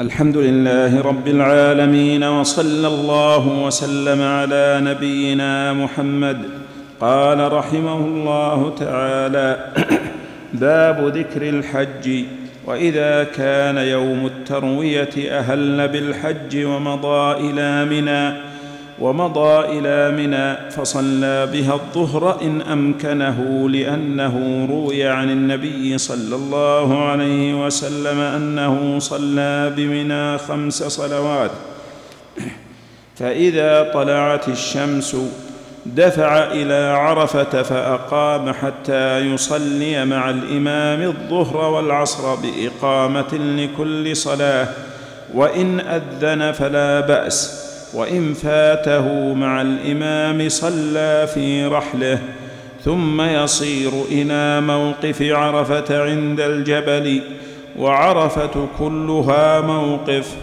الحمد لله رب العالمين وصلى الله وسلم على نبينا محمد. قال رحمه الله تعالى باب ذكر الحج وإذا كان يوم التروية أهل بالحج ومضى إلى منى. ومضى إلى منى فصلى بها الظهر إن أمكنه لأنه روي عن النبي صلى الله عليه وسلم أنه صلى بمنى خمس صلوات. فإذا طلعت الشمس دفع إلى عرفة فأقام حتى يصلي مع الإمام الظهر والعصر بإقامة لكل صلاة وإن أذن فلا بأس. وإن فاته مع الإمام صلى في رحله ثم يصير إلى موقف عرفة عند الجبل وعرفة كلها موقف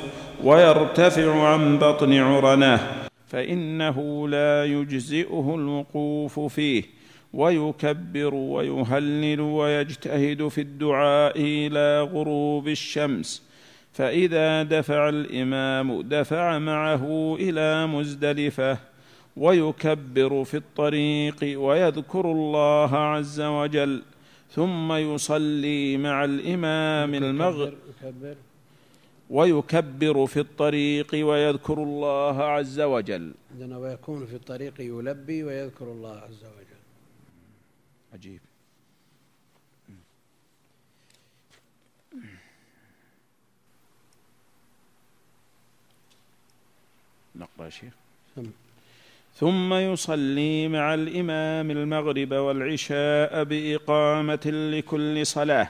ويرتفع عن بطن عرنه فإنه لا يجزئه الوقوف فيه ويكبر ويهلل ويجتهد في الدعاء إلى غروب الشمس. فإذا دفع الإمام دفع معه إلى مزدلفة ويكبر في الطريق ويذكر الله عز وجل ثم يصلي مع الإمام المغرب ويكبر في الطريق ويذكر الله عز وجل. ويكون في الطريق يلبي ويذكر الله عز وجل. عجيب. نقرأ شيخ. ثم يصلي مع الإمام المغرب والعشاء بإقامة لكل صلاة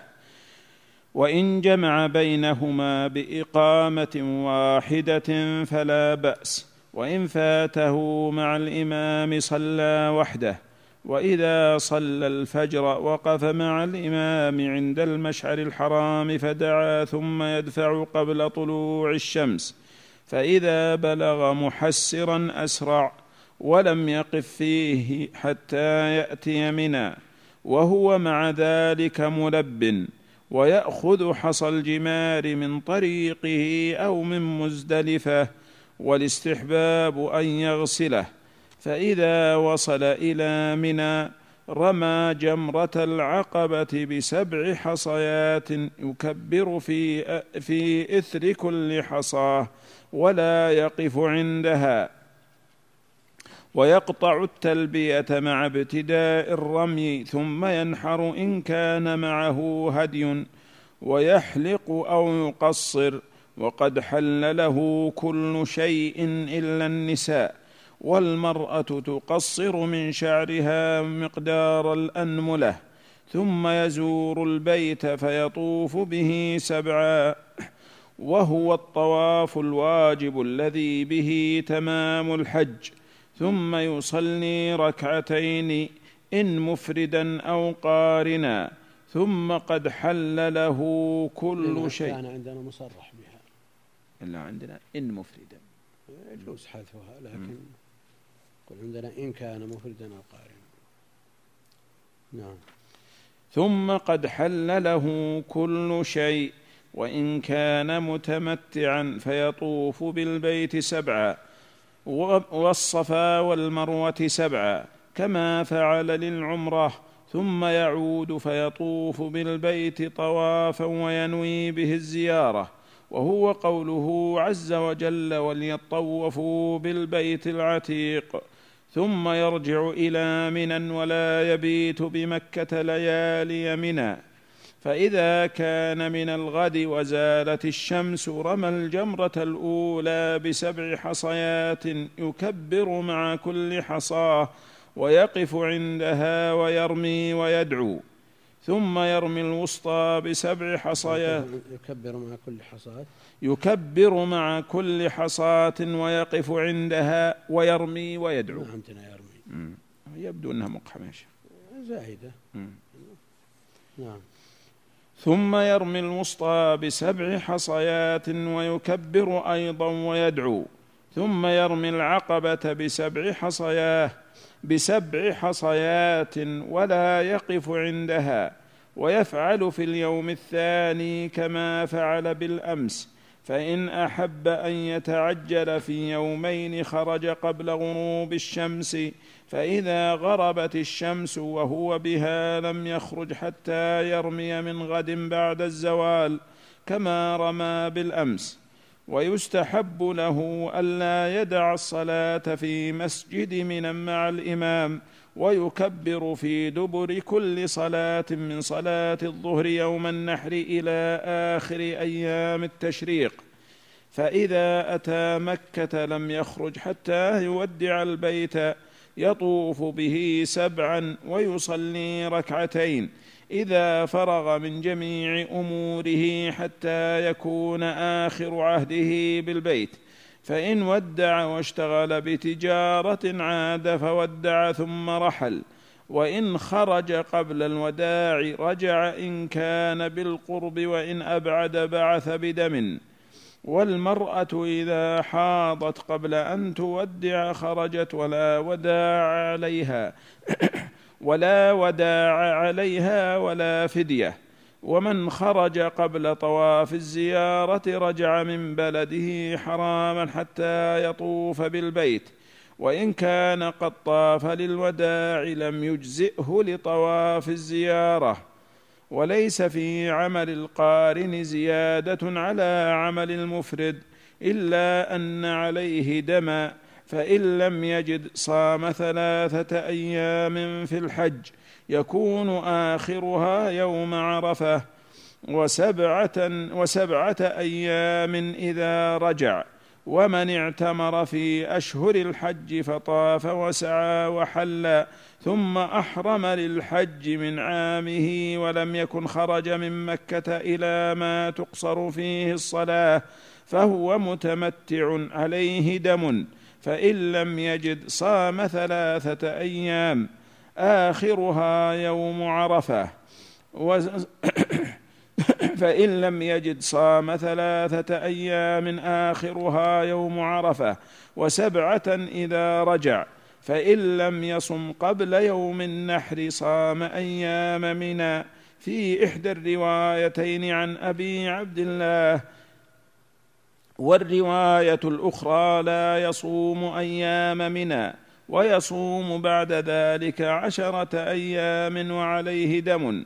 وإن جمع بينهما بإقامة واحدة فلا بأس وإن فاته مع الإمام صلى وحده وإذا صلى الفجر وقف مع الإمام عند المشعر الحرام فدعا ثم يدفع قبل طلوع الشمس فإذا بلغ محسرا أسرع ولم يقف فيه حتى يأتي منى وهو مع ذلك ملب ويأخذ حصى الجمار من طريقه أو من مزدلفة والاستحباب أن يغسله. فإذا وصل إلى منى رمى جمرة العقبة بسبع حصيات يكبر في في إثر كل حصاة ولا يقف عندها. ويقطع التلبية مع ابتداء الرمي ثم ينحر إن كان معه هدي ويحلق أو يقصر وقد حل له كل شيء إلا النساء. والمرأة تقصر من شعرها مقدار الأنملة ثم يزور البيت فيطوف به سبعا وهو الطواف الواجب الذي به تمام الحج. ثم يصلي ركعتين إن مفردا أو قارنا ثم قد حل له كل شيء. كان عندنا مصرح بها. إلا عندنا إن مفردا. يجوز حذفها لكن قل عندنا إن كان مفردا أو قارنا نعم. ثم قد حل له كل شيء وإن كان متمتعا فيطوف بالبيت سبعا والصفا والمروة سبعا كما فعل للعمرة ثم يعود فيطوف بالبيت طوافا وينوي به الزيارة. وهو قوله عز وجل وليطوفوا بالبيت العتيق ثم يرجع إلى منى ولا يبيت بمكة ليالي منى فإذا كان من الغد وزالت الشمس رمى الجمرة الأولى بسبع حصيات يكبر مع كل حصاة ويقف عندها ويرمي ويدعو. ثم يرمي الوسطى بسبع حصيات يكبر مع كل حصاة. يكبر مع كل حصاة ويقف عندها ويرمي ويدعو. ما عندنا يرمي. يبدو أنها مقحمة زايدة. نعم. ثم يرمي الوسطى بسبع حصيات ويكبر أيضا ويدعو. ثم يرمي العقبة بسبع حصياه بسبع حصيات ولا يقف عندها ويفعل في اليوم الثاني كما فعل بالأمس. فإن أحب أن يتعجل في يومين خرج قبل غروب الشمس فإذا غربت الشمس وهو بها لم يخرج حتى يرمي من غد بعد الزوال كما رمى بالأمس. ويستحب له ألا يدع الصلاة في مسجد من مع الإمام ويكبر في دبر كل صلاة من صلاة الظهر يوم النحر إلى آخر أيام التشريق. فإذا أتى مكة لم يخرج حتى يودع البيت يطوف به سبعا ويصلي ركعتين. إذا فرغ من جميع أموره حتى يكون آخر عهده بالبيت. فإن ودع واشتغل بتجارة عاد فودع ثم رحل. وإن خرج قبل الوداع رجع إن كان بالقرب وإن أبعد بعث بدم. والمرأة إذا حاضت قبل أن تودع خرجت ولا وداع عليها. ولا وداع عليها ولا فدية. ومن خرج قبل طواف الزيارة رجع من بلده حراما حتى يطوف بالبيت. وإن كان قد طاف للوداع لم يجزئه لطواف الزيارة. وليس في عمل القارن زيادة على عمل المفرد إلا أن عليه دما فإن لم يجد صام ثلاثة أيام في الحج يكون آخرها يوم عرفة وسبعة وسبعة أيام إذا رجع ومن اعتمر في أشهر الحج فطاف وسعى وحل ثم أحرم للحج من عامه ولم يكن خرج من مكة إلى ما تقصر فيه الصلاة فهو متمتع عليه دم. فإن لم يجد صام ثلاثة أيام آخرها يوم عرفة. فإن لم يجد صام ثلاثة أيام آخرها يوم عرفة. وسبعة إذا رجع فإن لم يصم قبل يوم النحر صام أيام منى. في إحدى الروايتين عن أبي عبد الله والرواية الأخرى لا يصوم أيام منى ويصوم بعد ذلك عشرة أيام وعليه دم.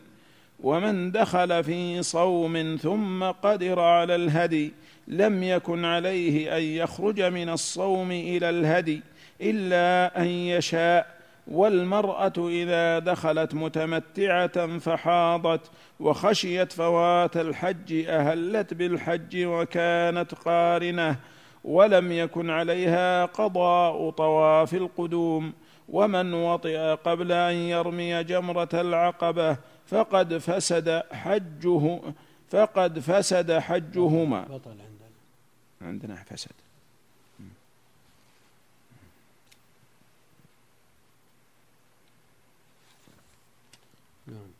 ومن دخل في صوم ثم قدر على الهدي لم يكن عليه أن يخرج من الصوم إلى الهدي إلا أن يشاء والمرأة إذا دخلت متمتعة فحاضت وخشيت فوات الحج أهلت بالحج وكانت قارنة ولم يكن عليها قضاء طواف القدوم ومن وطئ قبل أن يرمي جمرة العقبة فقد فسد حجه فقد فسد حجهما. بطل عندنا. عندنا فسد نعم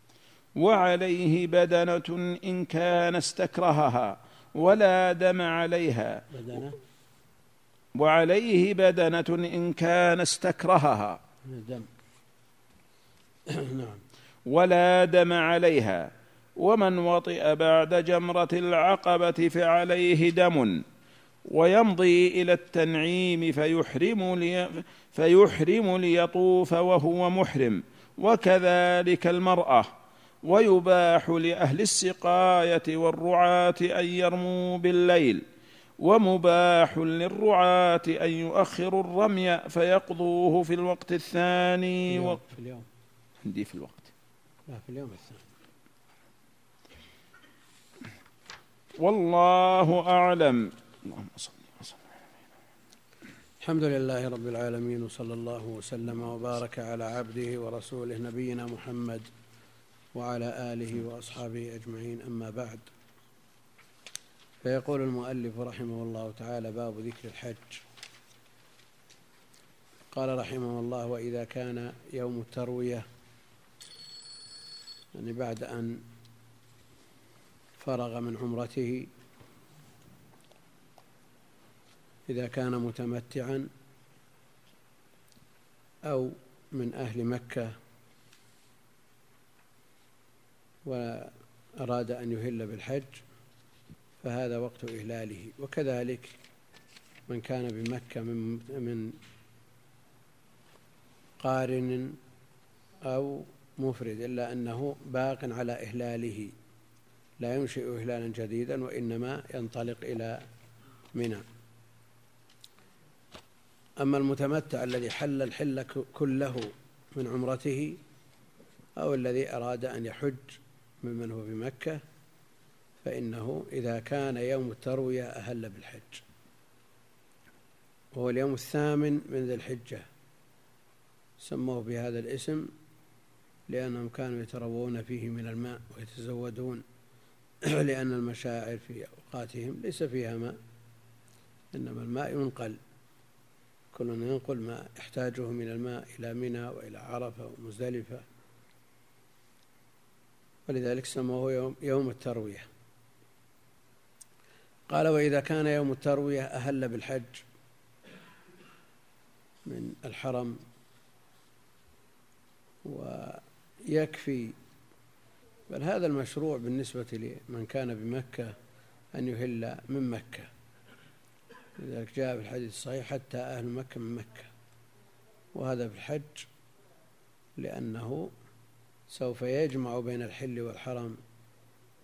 وعليه بدنة إن كان استكرهها ولا دم عليها. بدنة؟ وعليه بدنة إن كان استكرهها. الدم. نعم. ولا دم عليها. ومن وطئ بعد جمرة العقبة فعليه دم. ويمضي إلى التنعيم فيحرم لي فيحرم ليطوف وهو محرم. وكذلك المرأة. ويباح لأهل السقاية والرعاة أن يرموا بالليل ومباح للرعاة أن يؤخروا الرمي فيقضوه في الوقت الثاني اليوم- و... في اليوم. عندي في الوقت. لا في اليوم الثاني. والله أعلم. اللهم صل وسلم. الحمد لله رب العالمين وصلى الله وسلم وبارك على عبده ورسوله نبينا محمد. وعلى آله وأصحابه أجمعين. أما بعد فيقول المؤلف رحمه الله تعالى باب ذكر الحج. قال رحمه الله وإذا كان يوم التروية يعني بعد أن فرغ من عمرته إذا كان متمتعا أو من أهل مكة وأراد أن يهل بالحج فهذا وقت إهلاله. وكذلك من كان بمكة من من قارن أو مفرد إلا أنه باق على إهلاله. لا ينشئ إهلالا جديدا وإنما ينطلق إلى منى. أما المتمتع الذي حل الحل كله من عمرته أو الذي أراد أن يحج ممن هو بمكة فإنه إذا كان يوم التروية أهل بالحج. وهو اليوم الثامن من ذي الحجة. سموه بهذا الاسم لأنهم كانوا يتروون فيه من الماء ويتزودون لأن المشاعر في أوقاتهم ليس فيها ماء إنما الماء ينقل. كل ينقل ما يحتاجه من الماء إلى منى وإلى عرفة ومزدلفة. ولذلك سموه يوم, يوم التروية. قال وإذا كان يوم التروية أهل بالحج من الحرم ويكفي. بل هذا المشروع بالنسبة لمن كان بمكة أن يهل من مكة. لذلك جاء في الحديث الصحيح حتى أهل مكة من مكة. وهذا في الحج لأنه سوف يجمع بين الحل والحرم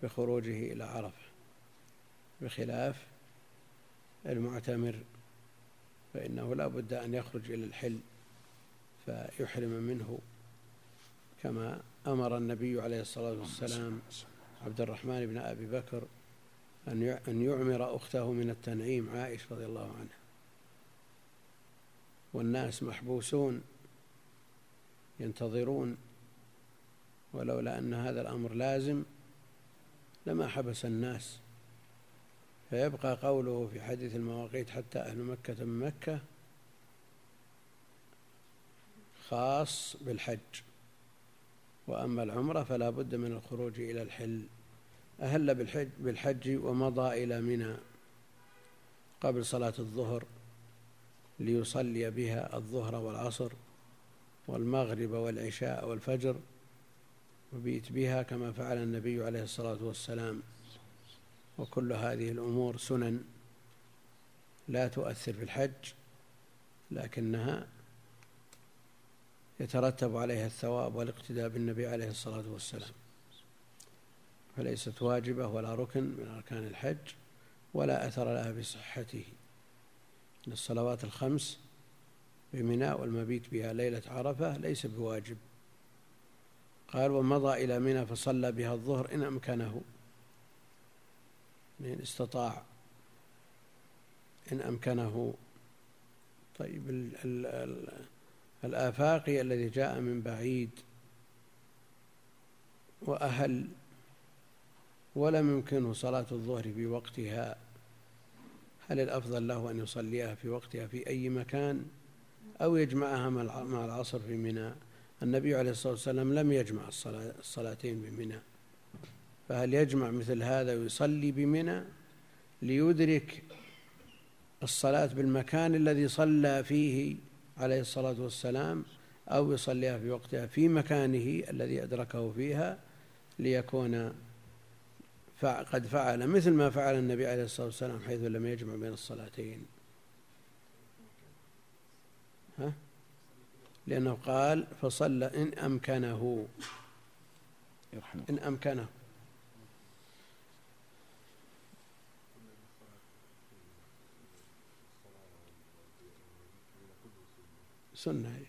بخروجه إلى عرفة بخلاف المعتمر فإنه لا بد أن يخرج إلى الحل فيحرم منه كما أمر النبي عليه الصلاة والسلام عبد الرحمن بن أبي بكر أن يعمر أخته من التنعيم عائشة رضي الله عنها. والناس محبوسون ينتظرون ولولا أن هذا الأمر لازم لما حبس الناس. فيبقى قوله في حديث المواقيت حتى أهل مكة من مكة خاص بالحج. وأما العمرة فلا بد من الخروج إلى الحل. أهل بالحج, بالحج ومضى إلى منى قبل صلاة الظهر ليصلي بها الظهر والعصر والمغرب والعشاء والفجر. وبيت بها كما فعل النبي عليه الصلاة والسلام. وكل هذه الأمور سنن لا تؤثر في الحج لكنها يترتب عليها الثواب والاقتداء بالنبي عليه الصلاة والسلام. فليست واجبة ولا ركن من أركان الحج ولا أثر لها بصحته. الصلوات الخمس بمنى والمبيت بها ليلة عرفة ليس بواجب. قال ومضى إلى منى فصلى بها الظهر إن أمكنه. إن استطاع إن أمكنه. طيب ال ال ال الآفاقي الذي جاء من بعيد وأهل ولم يمكنه صلاة الظهر في وقتها هل الأفضل له أن يصليها في وقتها في أي مكان أو يجمعها مع العصر في منى؟ النبي عليه الصلاة والسلام لم يجمع الصلاتين بمنى فهل يجمع مثل هذا ويصلي بمنى ليدرك الصلاة بالمكان الذي صلى فيه عليه الصلاة والسلام أو يصليها في وقتها في مكانه الذي أدركه فيها ليكون قد فعل مثل ما فعل النبي عليه الصلاة والسلام حيث لم يجمع بين الصلاتين ها؟ لأنه قال فصلى إن أمكنه. إن أمكنه. سنة.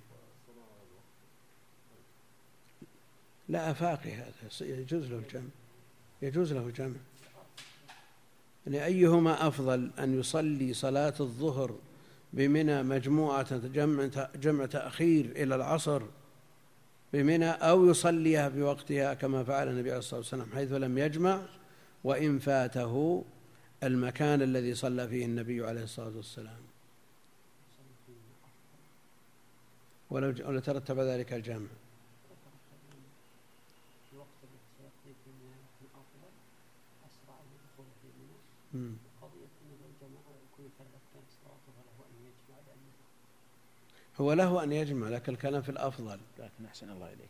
لا أفاقي هذا. يجوز له الجمع. يجوز له الجمع يعني أيهما أفضل أن يصلي صلاة الظهر بمنى مجموعة جمع جمع تأخير إلى العصر بمنى أو يصليها في وقتها كما فعل النبي عليه الصلاة والسلام حيث لم يجمع وإن فاته المكان الذي صلى فيه النبي عليه الصلاة والسلام. ولو ترتب ذلك الجمع. هو له أن يجمع لكن الكلام في الأفضل. لكن أحسن الله إليك.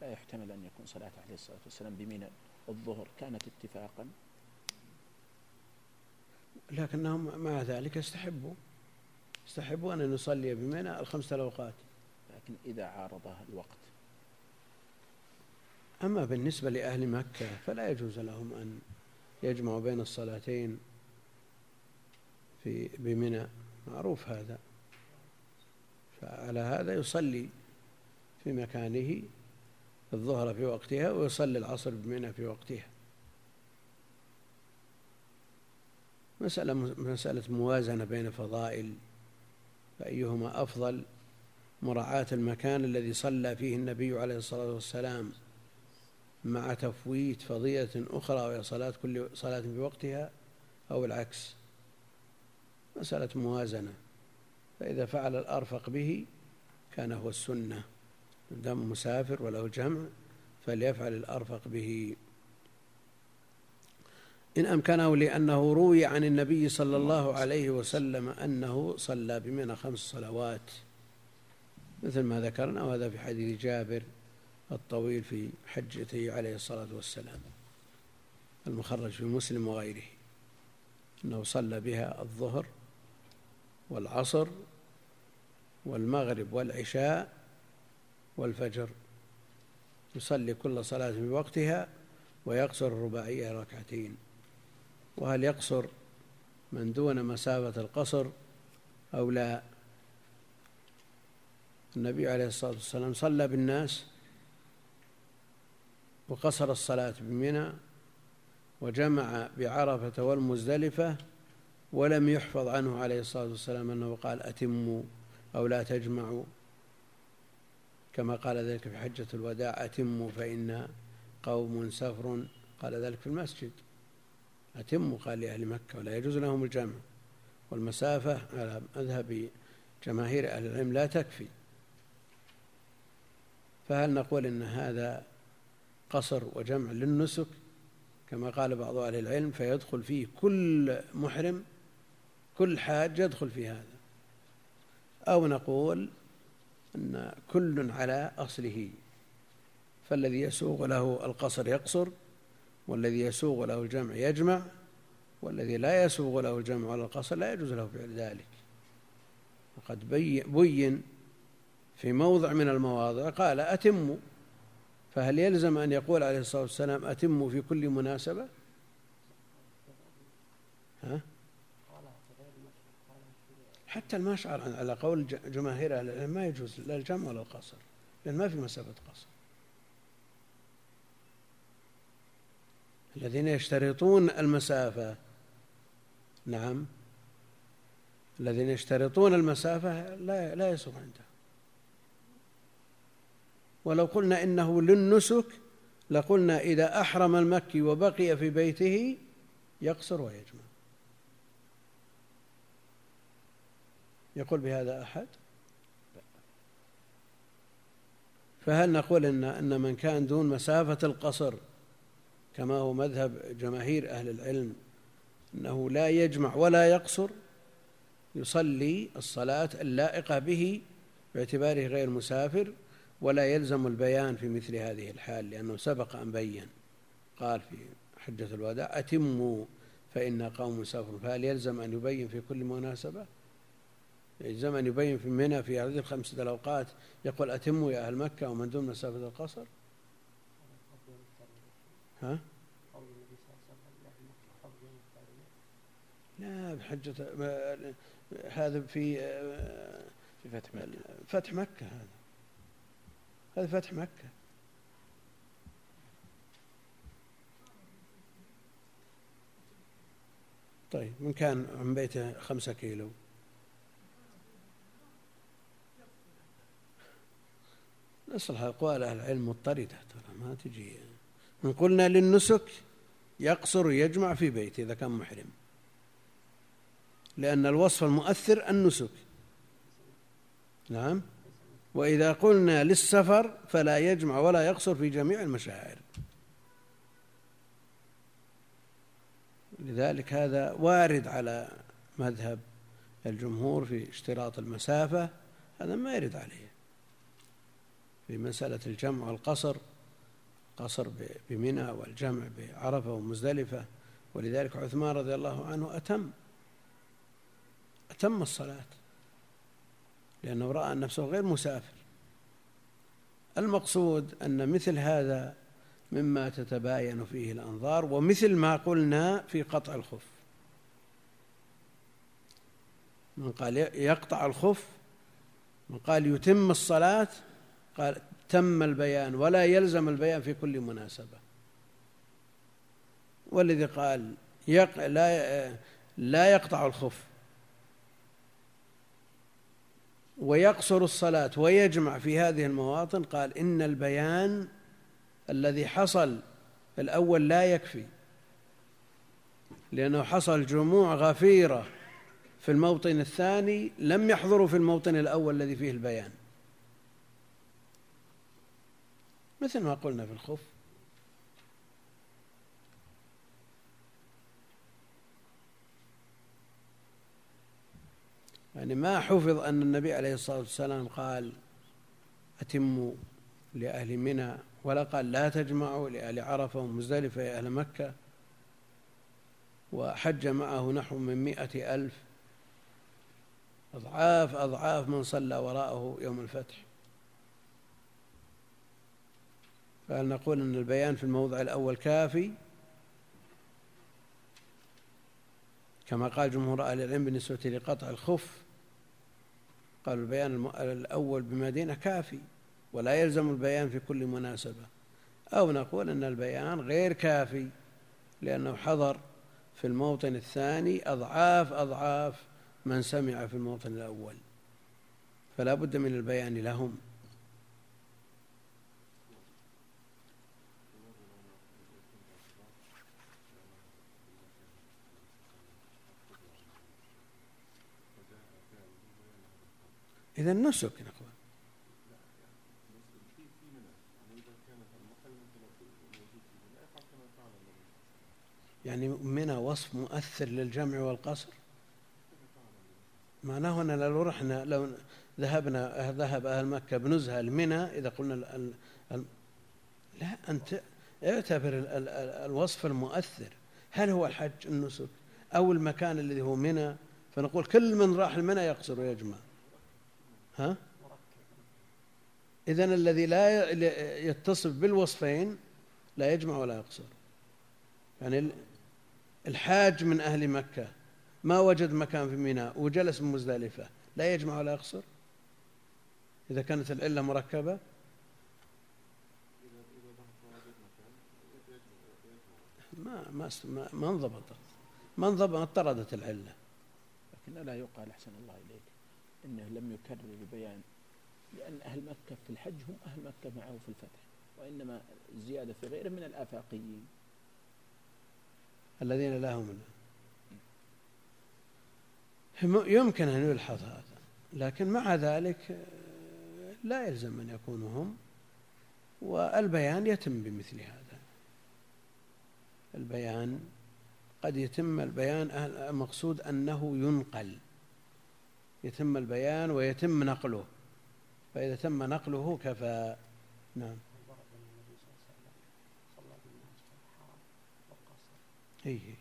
لا يحتمل أن يكون صلاة عليه الصلاة والسلام بمنى الظهر. كانت اتفاقا؟ لكنهم مع ذلك استحبوا استحبوا أن نصلي بمنى الخمسة الأوقات. لكن إذا عارض الوقت. أما بالنسبة لأهل مكة فلا يجوز لهم أن يجمعوا بين الصلاتين في بمنى. معروف هذا. فعلى هذا يصلي في مكانه الظهر في وقتها ويصلي العصر بمنى في وقتها. مسألة مسألة موازنة بين فضائل فأيهما أفضل مراعاة المكان الذي صلى فيه النبي عليه الصلاة والسلام؟ مع تفويت فضيلة أخرى وهي صلاة كل صلاة في وقتها أو العكس. مسألة موازنة. فإذا فعل الأرفق به كان هو السنة. دام مسافر وله جمع فليفعل الأرفق به. إن أمكنه لأنه روي عن النبي صلى الله عليه وسلم أنه صلى بمنى خمس صلوات. مثل ما ذكرنا وهذا في حديث جابر. الطويل في حجته عليه الصلاة والسلام المخرج في مسلم وغيره أنه صلى بها الظهر والعصر والمغرب والعشاء والفجر يصلي كل صلاة في وقتها ويقصر الرباعية ركعتين. وهل يقصر من دون مسافة القصر أو لا؟ النبي عليه الصلاة والسلام صلى بالناس وقصر الصلاة بمنى وجمع بعرفة والمزدلفة ولم يحفظ عنه عليه الصلاة والسلام أنه قال أتموا أو لا تجمعوا. كما قال ذلك في حجة الوداع أتموا فإن قوم سفر. قال ذلك في المسجد. أتموا قال لأهل مكة ولا يجوز لهم الجمع. والمسافة على مذهب جماهير أهل العلم لا تكفي. فهل نقول إن هذا قصر وجمع للنسك كما قال بعض أهل العلم فيدخل فيه كل محرم كل حاج يدخل في هذا. أو نقول أن كل على أصله. فالذي يسوغ له القصر يقصر والذي يسوغ له الجمع يجمع والذي لا يسوغ له الجمع ولا القصر لا يجوز له فعل ذلك. وقد بين في موضع من المواضع قال أتموا فهل يلزم أن يقول عليه الصلاة والسلام أتموا في كل مناسبة؟ ها؟ حتى المشعر على قول جماهير أهل العلم ما يجوز لا الجمع ولا القصر لأن ما في مسافة قصر. الذين يشترطون المسافة نعم. الذين يشترطون المسافة لا لا يسوغ عندهم. ولو قلنا إنه للنسك لقلنا إذا أحرم المكي وبقي في بيته يقصر ويجمع. يقول بهذا أحد؟ فهل نقول إن أن من كان دون مسافة القصر كما هو مذهب جماهير أهل العلم أنه لا يجمع ولا يقصر يصلي الصلاة اللائقة به باعتباره غير مسافر ولا يلزم البيان في مثل هذه الحال لأنه سبق أن بين. قال في حجة الوداع أتموا فإن قوم مسافر فهل يلزم أن يبين في كل مناسبة؟ يلزم أن يبين في منى في هذه الخمسة الأوقات. يقول أتموا يا أهل مكة ومن دون مسافة القصر. ها؟ لا بحجة هذا في في فتح مكة. فتح مكة هذا. هذا فتح مكة. طيب من كان عن بيته خمسة كيلو. نصلح أقوال أهل العلم مضطردة ترى ما تجي. إن قلنا للنسك يقصر يجمع في بيته إذا كان محرم. لأن الوصف المؤثر النسك. نعم؟ وإذا قلنا للسفر فلا يجمع ولا يقصر في جميع المشاعر. لذلك هذا وارد على مذهب الجمهور في اشتراط المسافة هذا ما يرد عليه. في مسألة الجمع والقصر قصر بمنى والجمع بعرفة ومزدلفة. ولذلك عثمان رضي الله عنه أتم أتم الصلاة. لأنه رأى نفسه غير مسافر. المقصود أن مثل هذا مما تتباين فيه الأنظار ومثل ما قلنا في قطع الخف. من قال يقطع الخف من قال يتم الصلاة قال تم البيان ولا يلزم البيان في كل مناسبة. والذي قال يق لا لا يقطع الخف. ويقصر الصلاة ويجمع في هذه المواطن قال إن البيان الذي حصل الأول لا يكفي لأنه حصل جموع غفيرة في الموطن الثاني لم يحضروا في الموطن الأول الذي فيه البيان. مثل ما قلنا في الخف. يعني ما حفظ أن النبي عليه الصلاة والسلام قال أتموا لأهل منى ولا قال لا تجمعوا لأهل عرفة ومزدلفة يا أهل مكة وحج معه نحو من مئة ألف. أضعاف أضعاف من صلى وراءه يوم الفتح. فهل نقول أن البيان في الموضع الأول كافي؟ كما قال جمهور أهل العلم بالنسبة لقطع الخف قال البيان الأول بمدينة كافي ولا يلزم البيان في كل مناسبة. أو نقول أن البيان غير كافي لأنه حضر في الموطن الثاني أضعاف أضعاف من سمع في الموطن الأول. فلا بد من البيان لهم. إذا نسك نقول يعني منها وصف مؤثر للجمع والقصر؟ معناه أن لو رحنا لو ذهبنا ذهب أهل مكة بنزهة لمنى إذا قلنا ال ال لا أنت اعتبر ال ال الوصف المؤثر. هل هو الحج النسك أو المكان الذي هو منى؟ فنقول كل من راح المنى يقصر ويجمع. ها؟ إذن الذي لا يتصف بالوصفين لا يجمع ولا يقصر. يعني الحاج من أهل مكة ما وجد مكان في ميناء وجلس بمزدلفة لا يجمع ولا يقصر؟ إذا كانت العلة مركبة؟ ما ما ما انضبطت. ما انضبطت ما اضطردت العلة. لكن لا يقال أحسن الله إليك. إنه لم يكرر البيان لأن أهل مكة في الحج هم أهل مكة معه في الفتح وإنما الزيادة في غيره من الآفاقيين. الذين لا هم يمكن أن يلحظ هذا لكن مع ذلك لا يلزم أن يكونوا هم والبيان يتم بمثل هذا. البيان قد يتم البيان المقصود أنه ينقل. يتم البيان ويتم نقله. فإذا تم نقله كفى. نعم. إيه.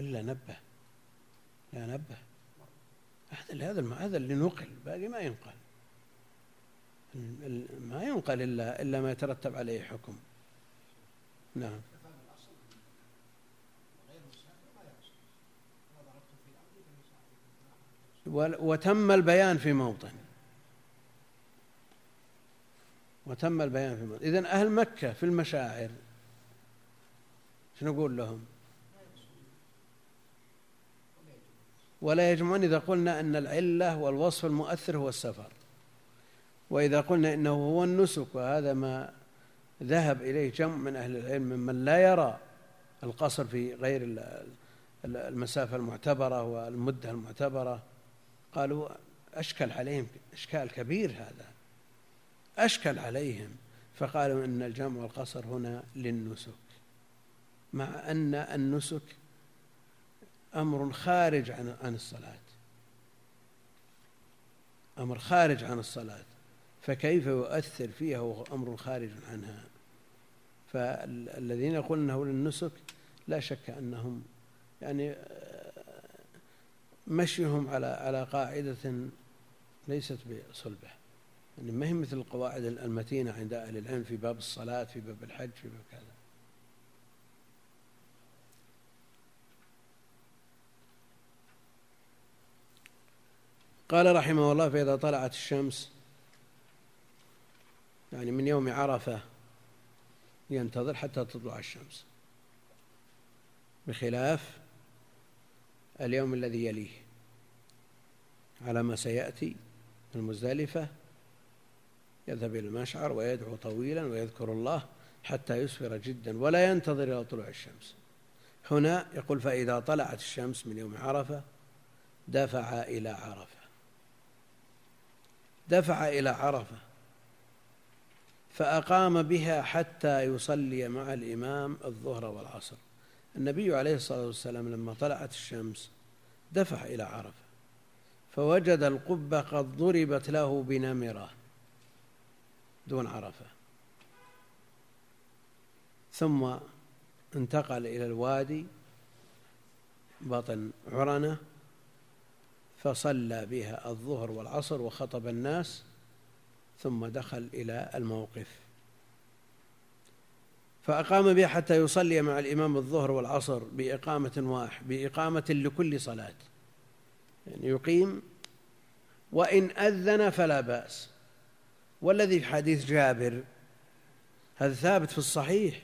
إلا نبه. لا نبه. هذا هذا هذا اللي نقل. باقي ما ينقل. ما ينقل إلا إلا ما يترتب عليه حكم. نعم. وتم البيان في موطن. وتم البيان في موطن. إذن أهل مكة في المشاعر شنو نقول لهم؟ ولا يجمعون إذا قلنا أن العلة والوصف المؤثر هو السفر. وإذا قلنا إنه هو النسك وهذا ما ذهب إليه جمع من أهل العلم ممن لا يرى القصر في غير المسافة المعتبرة والمدة المعتبرة. قالوا أشكل عليهم إشكال كبير هذا. أشكل عليهم فقالوا إن الجمع والقصر هنا للنسك. مع أن النسك أمر خارج عن عن الصلاة. أمر خارج عن الصلاة. فكيف يؤثر فيها وهو أمر خارج عنها؟ فالذين يقولون أنه للنسك لا شك أنهم يعني مشيهم على على قاعدة ليست بصلبة. يعني ما هي مثل القواعد المتينة عند أهل العلم في باب الصلاة في باب الحج في باب كذا. قال رحمه الله فإذا طلعت الشمس يعني من يوم عرفة ينتظر حتى تطلع الشمس. بخلاف اليوم الذي يليه على ما سيأتي المزدلفة يذهب إلى المشعر ويدعو طويلا ويذكر الله حتى يسفر جدا ولا ينتظر إلى طلوع الشمس. هنا يقول فإذا طلعت الشمس من يوم عرفة دفع إلى عرفة. دفع إلى عرفة. فأقام بها حتى يصلي مع الإمام الظهر والعصر. النبي عليه الصلاة والسلام لما طلعت الشمس دفع إلى عرفة فوجد القبة قد ضربت له بنمرة دون عرفة. ثم انتقل إلى الوادي بطن عرنة فصلى بها الظهر والعصر وخطب الناس ثم دخل إلى الموقف. فأقام بها حتى يصلي مع الإمام الظهر والعصر بإقامة واحد بإقامة لكل صلاة. يعني يقيم وإن أذن فلا بأس. والذي في حديث جابر هذا ثابت في الصحيح.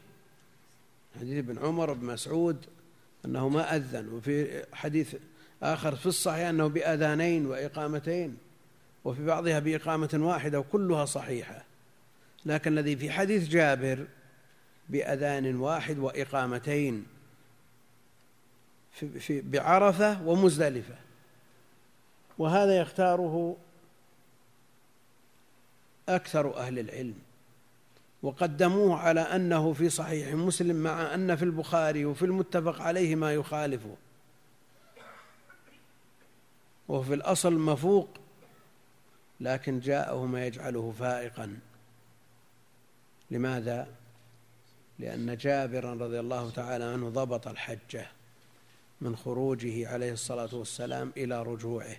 حديث ابن عمر بن مسعود أنه ما أذن. وفي حديث آخر في الصحيح أنه بأذانين وإقامتين وفي بعضها بإقامة واحدة وكلها صحيحة. لكن الذي في حديث جابر بأذان واحد وإقامتين في, في بعرفة ومزدلفة. وهذا يختاره أكثر أهل العلم. وقدموه على أنه في صحيح مسلم مع أن في البخاري وفي المتفق عليه ما يخالفه. وفي الأصل مفوق لكن جاءه ما يجعله فائقا. لماذا؟ لأن جابرا رضي الله تعالى عنه ضبط الحجة من خروجه عليه الصلاة والسلام إلى رجوعه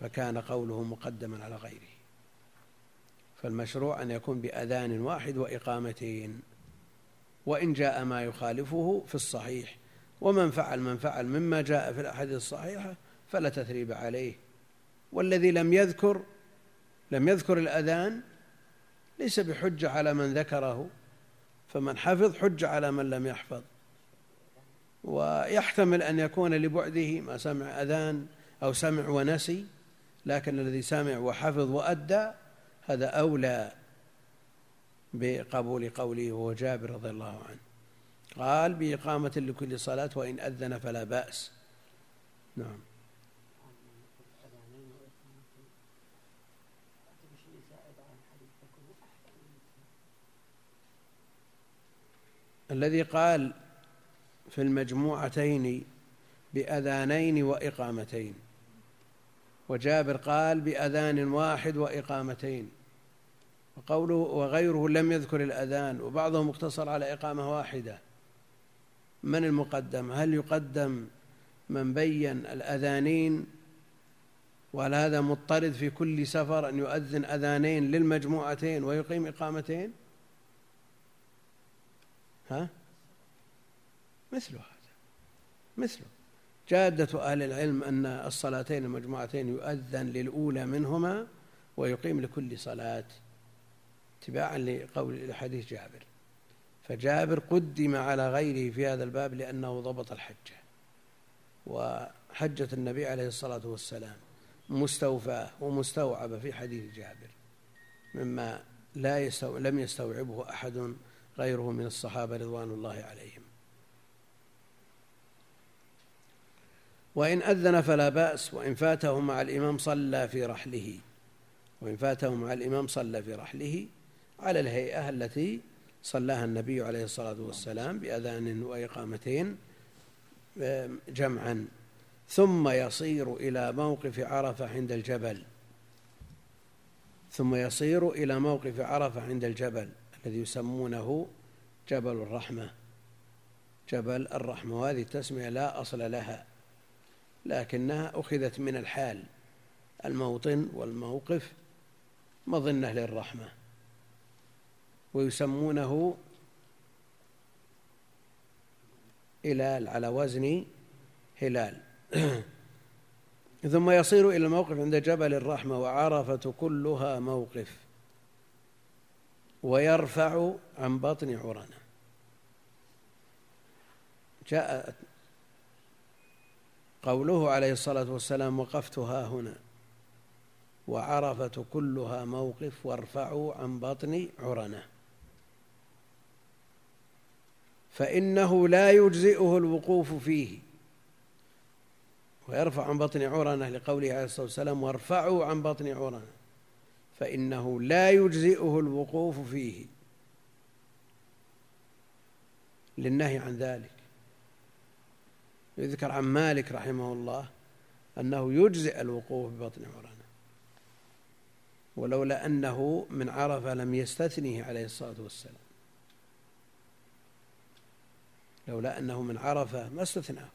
فكان قوله مقدما على غيره. فالمشروع أن يكون بأذان واحد وإقامتين وإن جاء ما يخالفه في الصحيح ومن فعل من فعل مما جاء في الأحاديث الصحيحة فلا تثريب عليه. والذي لم يذكر لم يذكر الأذان ليس بحجة على من ذكره. فمن حفظ حجة على من لم يحفظ. ويحتمل أن يكون لبعده ما سمع أذان أو سمع ونسي لكن الذي سمع وحفظ وأدى هذا أولى بقبول قوله وهو جابر رضي الله عنه. قال بإقامة لكل صلاة وإن أذن فلا بأس. نعم. الذي قال في المجموعتين بأذانين وإقامتين وجابر قال بأذان واحد وإقامتين وقوله وغيره لم يذكر الأذان وبعضهم اقتصر على إقامة واحدة. من المقدم؟ هل يقدم من بين الأذانين؟ وهل هذا مضطرد في كل سفر أن يؤذن أذانين للمجموعتين ويقيم إقامتين؟ ها؟ مثل هذا. مثله جادة أهل العلم أن الصلاتين المجموعتين يؤذن للأولى منهما ويقيم لكل صلاة اتباعا لقول حديث جابر. فجابر قدم على غيره في هذا الباب لأنه ضبط الحجة. وحجة النبي عليه الصلاة والسلام مستوفاة ومستوعبة في حديث جابر مما لا يستو... لم يستوعبه أحد غيره من الصحابة رضوان الله عليهم. وإن أذن فلا بأس وإن فاته مع الإمام صلى في رحله. وإن فاته مع الإمام صلى في رحله على الهيئة التي صلاها النبي عليه الصلاة والسلام بأذان وإقامتين جمعا. ثم يصير إلى موقف عرفة عند الجبل. ثم يصير إلى موقف عرفة عند الجبل. الذي يسمونه جبل الرحمة. جبل الرحمة وهذه التسمية لا أصل لها لكنها أخذت من الحال. الموطن والموقف مظنة للرحمة. ويسمونه هلال على وزن هلال. ثم يصير إلى الموقف عند جبل الرحمة وعرفة كلها موقف. ويرفع عن بطن عرنة جاء قوله عليه الصلاة والسلام وقفتها هنا. وعرفة كلها موقف وارفعوا عن بطن عرنة فإنه لا يجزئه الوقوف فيه. ويرفع عن بطن عرنة لقوله عليه الصلاة والسلام وارفعوا عن بطن عرنة فإنه لا يجزئه الوقوف فيه للنهي عن ذلك. يذكر عن مالك رحمه الله أنه يجزئ الوقوف ببطن عرنة ولولا أنه من عرفة لم يستثنه عليه الصلاة والسلام. لولا أنه من عرفة ما استثناه.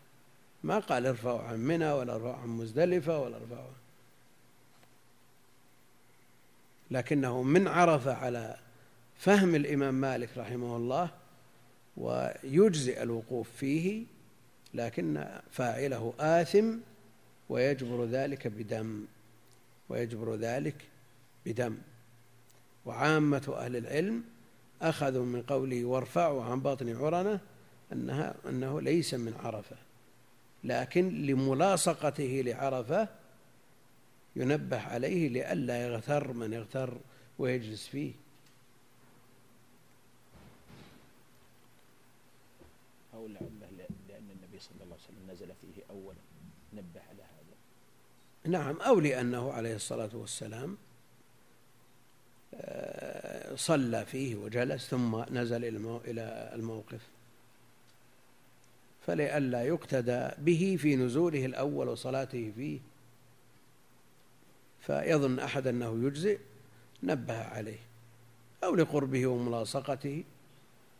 ما قال ارفعوا عن منى ولا ارفعوا عن مزدلفة ولا ارفعوا لكنه من عرفة على فهم الإمام مالك رحمه الله ويجزئ الوقوف فيه لكن فاعله آثم ويجبر ذلك بدم ويجبر ذلك بدم. وعامة أهل العلم أخذوا من قوله وارفعوا عن باطن عرنة أنها أنه ليس من عرفة لكن لملاصقته لعرفة ينبه عليه لئلا يغتر من يغتر ويجلس فيه. أو لعله لأن النبي صلى الله عليه وسلم نزل فيه أولا نبه على هذا. نعم أو لأنه عليه الصلاة والسلام صلى فيه وجلس ثم نزل إلى الموقف. فلئلا يقتدى به في نزوله الأول وصلاته فيه. فيظن أحد أنه يجزئ نبه عليه أو لقربه وملاصقته.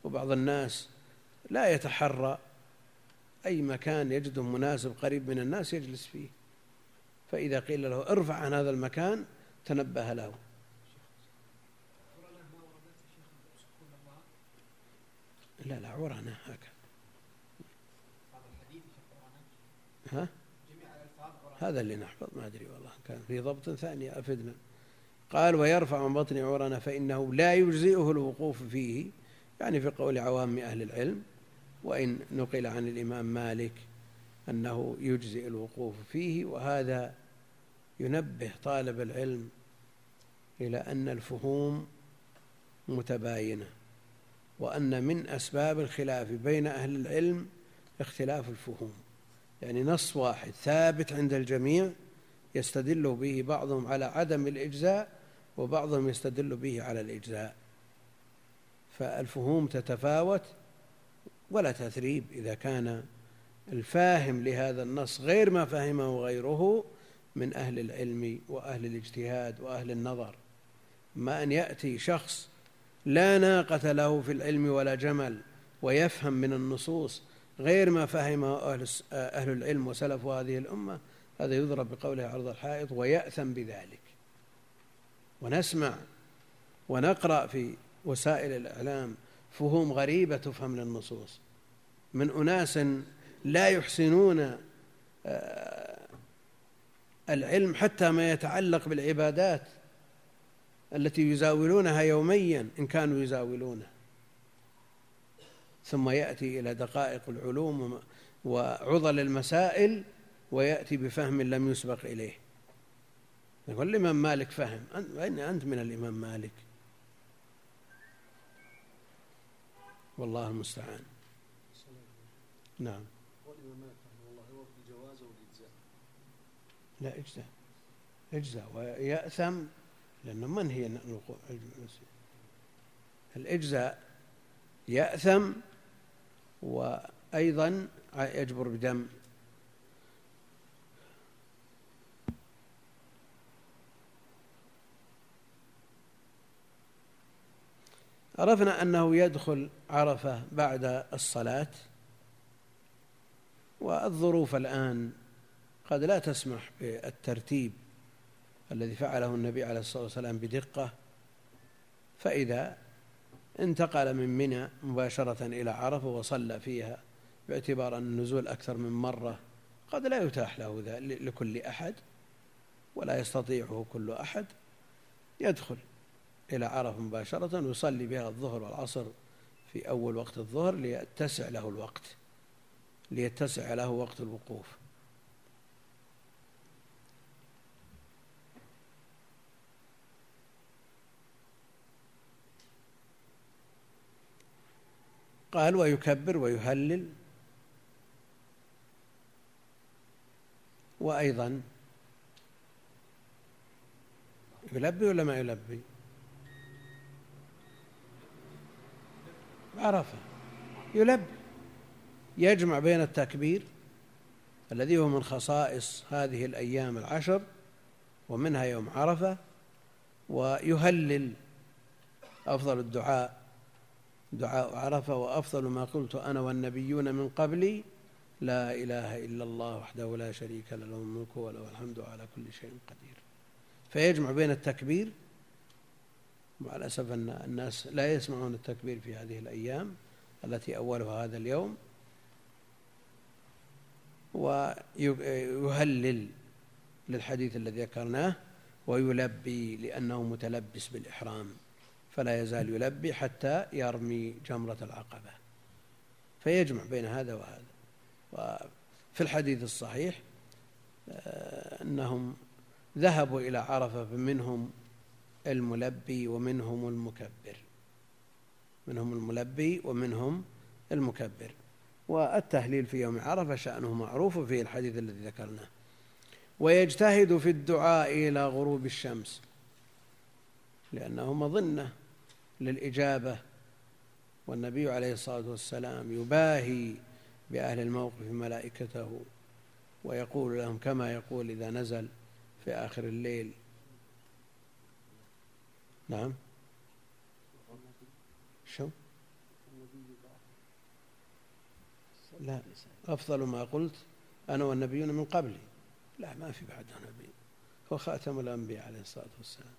وبعض الناس لا يتحرى أي مكان يجده مناسب قريب من الناس يجلس فيه. فإذا قيل له ارفع عن هذا المكان تنبه له. لا لا عرانة هكذا. ها؟ هذا اللي نحفظ ما أدري والله. كان في ضبط ثاني أفدنا. قال ويرفع عن بطن عرنة فإنه لا يجزئه الوقوف فيه. يعني في قول عوام أهل العلم وإن نقل عن الإمام مالك أنه يجزئ الوقوف فيه. وهذا ينبه طالب العلم إلى أن الفهوم متباينة وأن من أسباب الخلاف بين أهل العلم اختلاف الفهوم. يعني نص واحد ثابت عند الجميع يستدل به بعضهم على عدم الإجزاء وبعضهم يستدل به على الإجزاء. فالفهوم تتفاوت ولا تثريب إذا كان الفاهم لهذا النص غير ما فهمه غيره من أهل العلم وأهل الاجتهاد وأهل النظر. ما أن يأتي شخص لا ناقة له في العلم ولا جمل ويفهم من النصوص غير ما فهمه أهل, العلم وسلف هذه الأمة هذا يضرب بقوله عرض الحائط ويأثم بذلك. ونسمع ونقرأ في وسائل الإعلام فهوم غريبة تفهم للنصوص. من أناس لا يحسنون آه، العلم حتى ما يتعلق بالعبادات التي يزاولونها يوميا إن كانوا يزاولونها ثم يأتي إلى دقائق العلوم وعضل المسائل ويأتي بفهم لم يسبق إليه. يقول الإمام مالك فهم. أين أنت من الإمام مالك. والله المستعان. نعم. لا اجزاء. اجزاء. ويأثم لأنه من هي الإجزاء يأثم وأيضا يجبر بدم عرفنا أنه يدخل عرفة بعد الصلاة والظروف الآن قد لا تسمح بالترتيب الذي فعله النبي عليه الصلاة والسلام بدقة. فإذا انتقل من منى مباشرة إلى عرفة وصلى فيها باعتبار أن النزول أكثر من مرة قد لا يتاح له ذلك لكل أحد ولا يستطيعه كل أحد يدخل. إلى عرفة مباشرة ويصلي بها الظهر والعصر في أول وقت الظهر ليتسع له الوقت ليتسع له وقت الوقوف. قال ويكبر ويهلل وأيضا يلبي ولا ما يلبي؟ عرفة. يلبي. يجمع بين التكبير الذي هو من خصائص هذه الأيام العشر ومنها يوم عرفة ويهلل أفضل الدعاء دعاء عرفة وأفضل ما قلت أنا والنبيون من قبلي لا إله إلا الله وحده لا شريك له له الملك وله الحمد على كل شيء قدير. فيجمع بين التكبير مع الأسف أن الناس لا يسمعون التكبير في هذه الأيام التي أولها هذا اليوم ويهلل للحديث الذي ذكرناه ويلبي لأنه متلبس بالإحرام فلا يزال يلبي حتى يرمي جمرة العقبة. فيجمع بين هذا وهذا. وفي الحديث الصحيح آه، أنهم ذهبوا إلى عرفة فمنهم الملبي ومنهم المكبر. منهم الملبي ومنهم المكبر. والتهليل في يوم عرفة شأنه معروف في الحديث الذي ذكرناه. ويجتهد في الدعاء إلى غروب الشمس. لأنه مظنة للإجابة. والنبي عليه الصلاة والسلام يباهي بأهل الموقف ملائكته. ويقول لهم كما يقول إذا نزل في آخر الليل نعم. شو؟ لا أفضل ما قلت أنا والنبيون من قبلي. لا ما في بعد نبي. هو خاتم الأنبياء عليه الصلاة والسلام.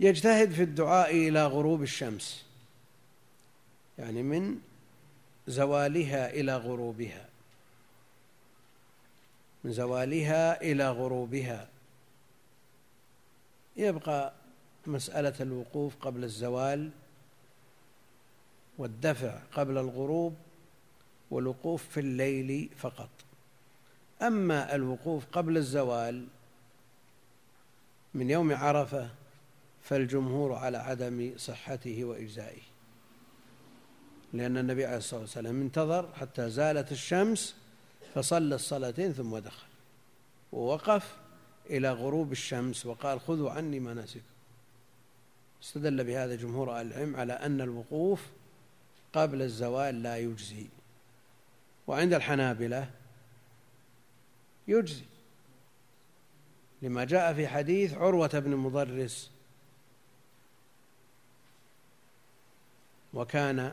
يجتهد في الدعاء إلى غروب الشمس يعني من زوالها إلى غروبها. من زوالها إلى غروبها. يبقى مسألة الوقوف قبل الزوال والدفع قبل الغروب والوقوف في الليل فقط. أما الوقوف قبل الزوال من يوم عرفة فالجمهور على عدم صحته وإجزائه لأن النبي عليه الصلاة والسلام انتظر حتى زالت الشمس فصلى الصلاتين ثم دخل ووقف إلى غروب الشمس وقال خذوا عني مناسككم. استدل بهذا جمهور أهل العلم على أن الوقوف قبل الزوال لا يجزي وعند الحنابلة يجزي. لما جاء في حديث عروة بن مضرس وكان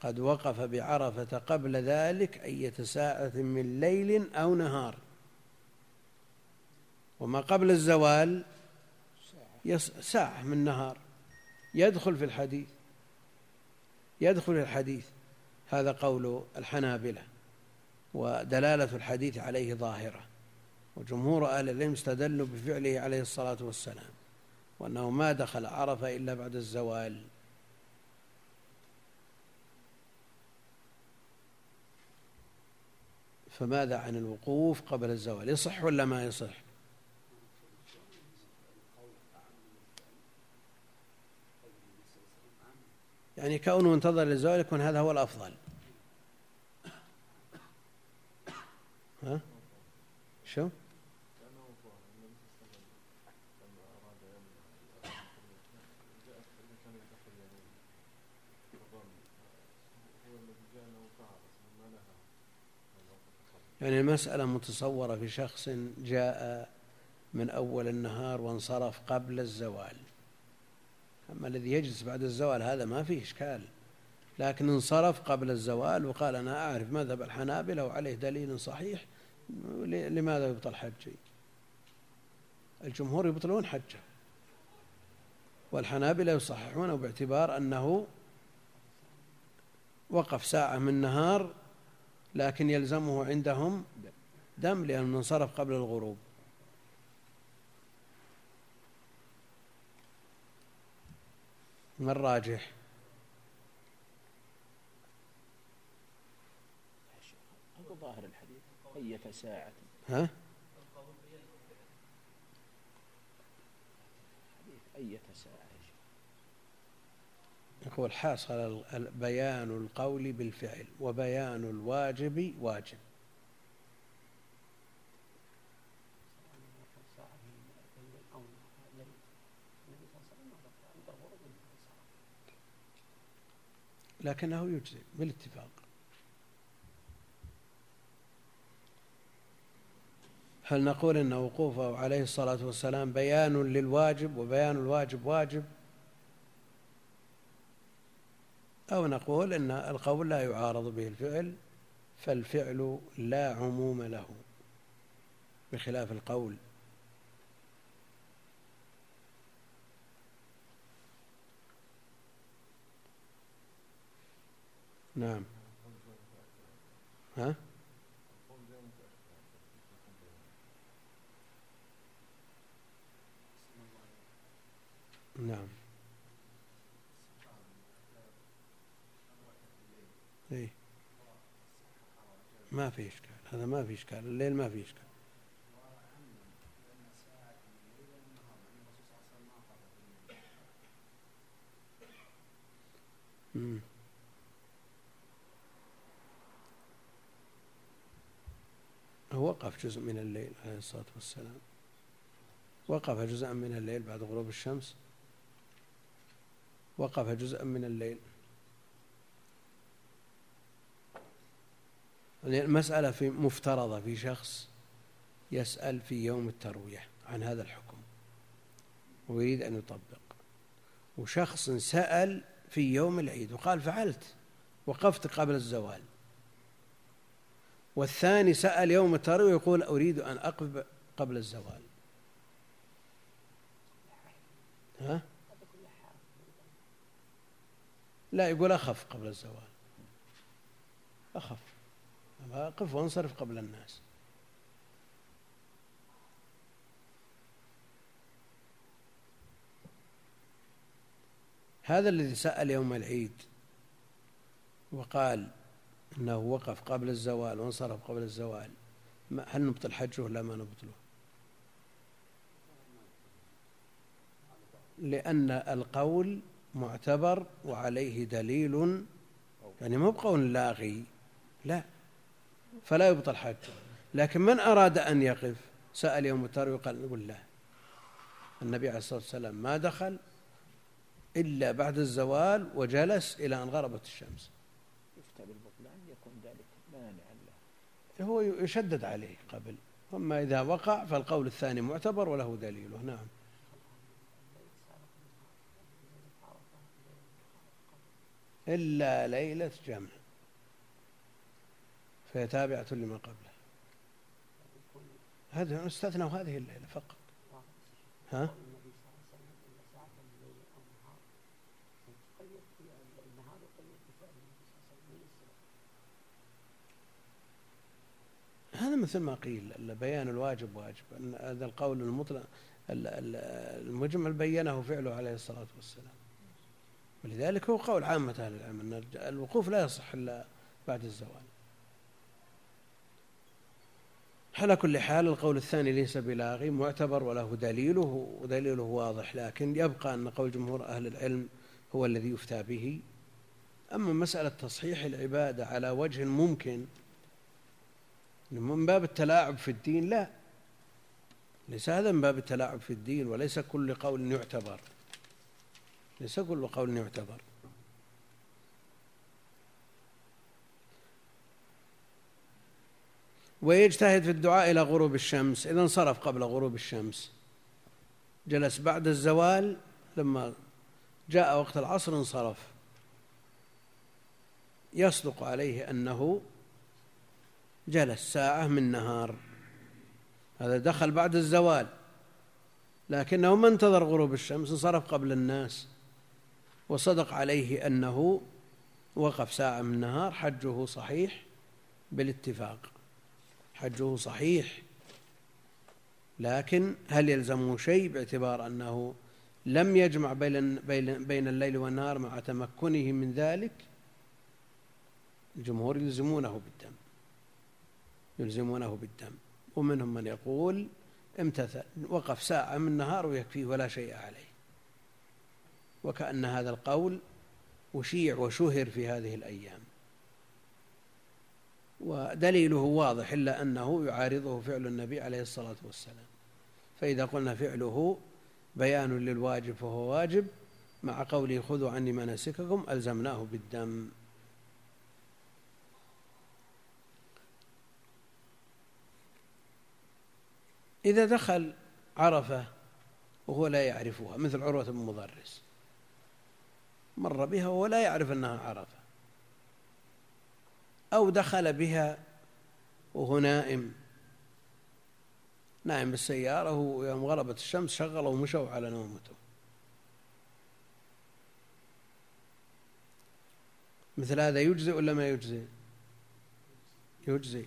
قد وقف بعرفة قبل ذلك أية ساعة من ليل أو نهار. وما قبل الزوال ساعة من نهار. يدخل في الحديث. يدخل في الحديث. هذا قول الحنابلة ودلالة الحديث عليه ظاهرة. وجمهور أهل العلم استدلوا بفعله عليه الصلاة والسلام وأنه ما دخل عرفة إلا بعد الزوال. فماذا عن الوقوف قبل الزوال؟ يصح ولا ما يصح؟ يعني كونه انتظر للزوال يكون هذا هو الأفضل. ها؟ شو؟ يعني المسألة متصورة في شخص جاء من أول النهار وانصرف قبل الزوال. أما الذي يجلس بعد الزوال هذا ما فيه إشكال. لكن انصرف قبل الزوال وقال أنا أعرف مذهب الحنابلة وعليه دليل صحيح لماذا يبطل حجي؟ الجمهور يبطلون حجه. والحنابلة يصححونه باعتبار أنه وقف ساعة من نهار لكن يلزمه عندهم دم لأنه انصرف قبل الغروب. ما الراجح هذا ظاهر الحديث. أية ساعة. ها؟ أية ساعة. يقول حاصل بيان القول بالفعل وبيان الواجب واجب. لكنه يجزي بالاتفاق. هل نقول إن وقوفه عليه الصلاة والسلام بيان للواجب وبيان الواجب واجب؟ أو نقول إن القول لا يعارض به الفعل فالفعل لا عموم له بخلاف القول نعم. ها؟ نعم. اي ما في إشكال. هذا ما في إشكال. الليل ما في إشكال. امم هو وقف جزء من الليل عليه الصلاة والسلام. وقف جزءا من الليل بعد غروب الشمس. وقف جزءا من الليل. المسألة في مفترضة في شخص يسأل في يوم التروية عن هذا الحكم. ويريد أن يطبق. وشخص سأل في يوم العيد وقال فعلت وقفت قبل الزوال. والثاني سأل يوم التروية ويقول أريد أن أقف قبل الزوال. ها؟ لا يقول أخف قبل الزوال. أخف. أقف وانصرف قبل الناس. هذا الذي سأل يوم العيد وقال أنه وقف قبل الزوال وانصرف قبل الزوال. هل نبطل حجه ولا ما نبطله؟ لأن القول معتبر وعليه دليل. يعني مو بقول لاغي لا. فلا يبطل حجه. لكن من أراد أن يقف؟ سأل يوم التروي قال نقول لا. النبي عليه الصلاة والسلام ما دخل إلا بعد الزوال وجلس إلى أن غربت الشمس يفتى بالبطلان يكون ذلك مانعا له هو يشدد عليه قبل. أما إذا وقع فالقول الثاني معتبر وله دليله نعم. إلا ليلة جمع. فهي تابعة لما قبله. هذا استثنوا هذه الليلة فقط. ها؟ هذا مثل ما قيل بيان الواجب واجب. هذا القول المطلق المجمل بينه فعله عليه الصلاة والسلام. ولذلك هو قول عامة أهل العلم أن الوقوف لا يصح إلا بعد الزوال. على كل حال القول الثاني ليس بلاغي معتبر وله دليله ودليله واضح. لكن يبقى أن قول جمهور أهل العلم هو الذي يفتى به. أما مسألة تصحيح العبادة على وجه ممكن من باب التلاعب في الدين لا. ليس هذا من باب التلاعب في الدين وليس كل قول يعتبر. ليس كل قول يعتبر. ويجتهد في الدعاء إلى غروب الشمس. إذا انصرف قبل غروب الشمس. جلس بعد الزوال لما جاء وقت العصر انصرف. يصدق عليه أنه جلس ساعة من نهار. هذا دخل بعد الزوال. لكنه ما انتظر غروب الشمس انصرف قبل الناس. وصدق عليه أنه وقف ساعة من النهار حجه صحيح بالاتفاق. حجه صحيح. لكن هل يلزمه شيء باعتبار أنه لم يجمع بين بين الليل والنهار مع تمكنه من ذلك؟ الجمهور يلزمونه بالدم يلزمونه بالدم. ومنهم من يقول امتثل وقف ساعة من النهار ويكفيه ولا شيء عليه. وكأن هذا القول أشيع وشهر في هذه الأيام. ودليله واضح إلا أنه يعارضه فعل النبي عليه الصلاة والسلام. فإذا قلنا فعله بيان للواجب فهو واجب مع قوله خذوا عني مناسككم ألزمناه بالدم. إذا دخل عرفة وهو لا يعرفها مثل عروة بن مضرس. مر بها وهو لا يعرف أنها عرفة. أو دخل بها وهو نائم. نائم بالسيارة ويوم غربت الشمس شغلوا ومشوا على نومته. مثل هذا يجزئ ولا ما يجزئ؟ يجزئ.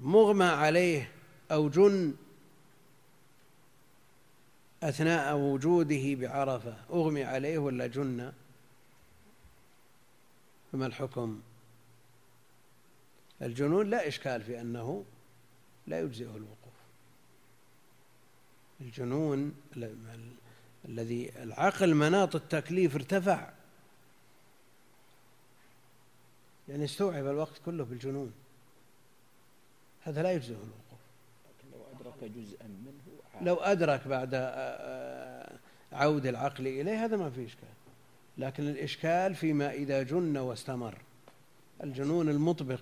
مغمى عليه أو جن أثناء وجوده بعرفة أغمي عليه ولا جن؟ فما الحكم؟ الجنون لا إشكال في أنه لا يجزئه الوقوف. الجنون الذي العقل مناط التكليف ارتفع. يعني استوعب الوقت كله بالجنون. هذا لا يجزئه الوقوف. لو أدرك جزءا منه لو أدرك بعد آه، آه، عود العقل إليه هذا ما في إشكال. لكن الإشكال فيما إذا جن واستمر. الجنون المطبق.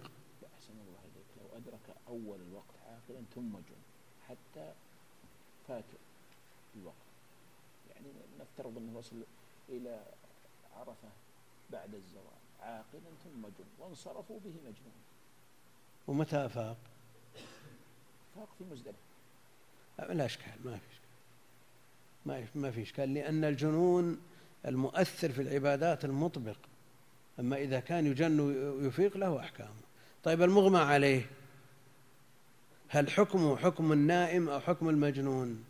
أحسن الله إليك. لو أدرك أول الوقت عاقلا ثم جن. حتى فات الوقت. يعني نفترض أنه وصل إلى عرفة بعد الزوال. عاقلا ثم جن. وانصرفوا به مجنون. ومتى أفاق؟ فاق في مزدلفة. لا إشكال ما في إشكال. ما ما في إشكال لأن الجنون المؤثر في العبادات المطبق. أما إذا كان يجن ويفيق له أحكامه طيب المغمى عليه هل حكمه حكم النائم أو حكم المجنون؟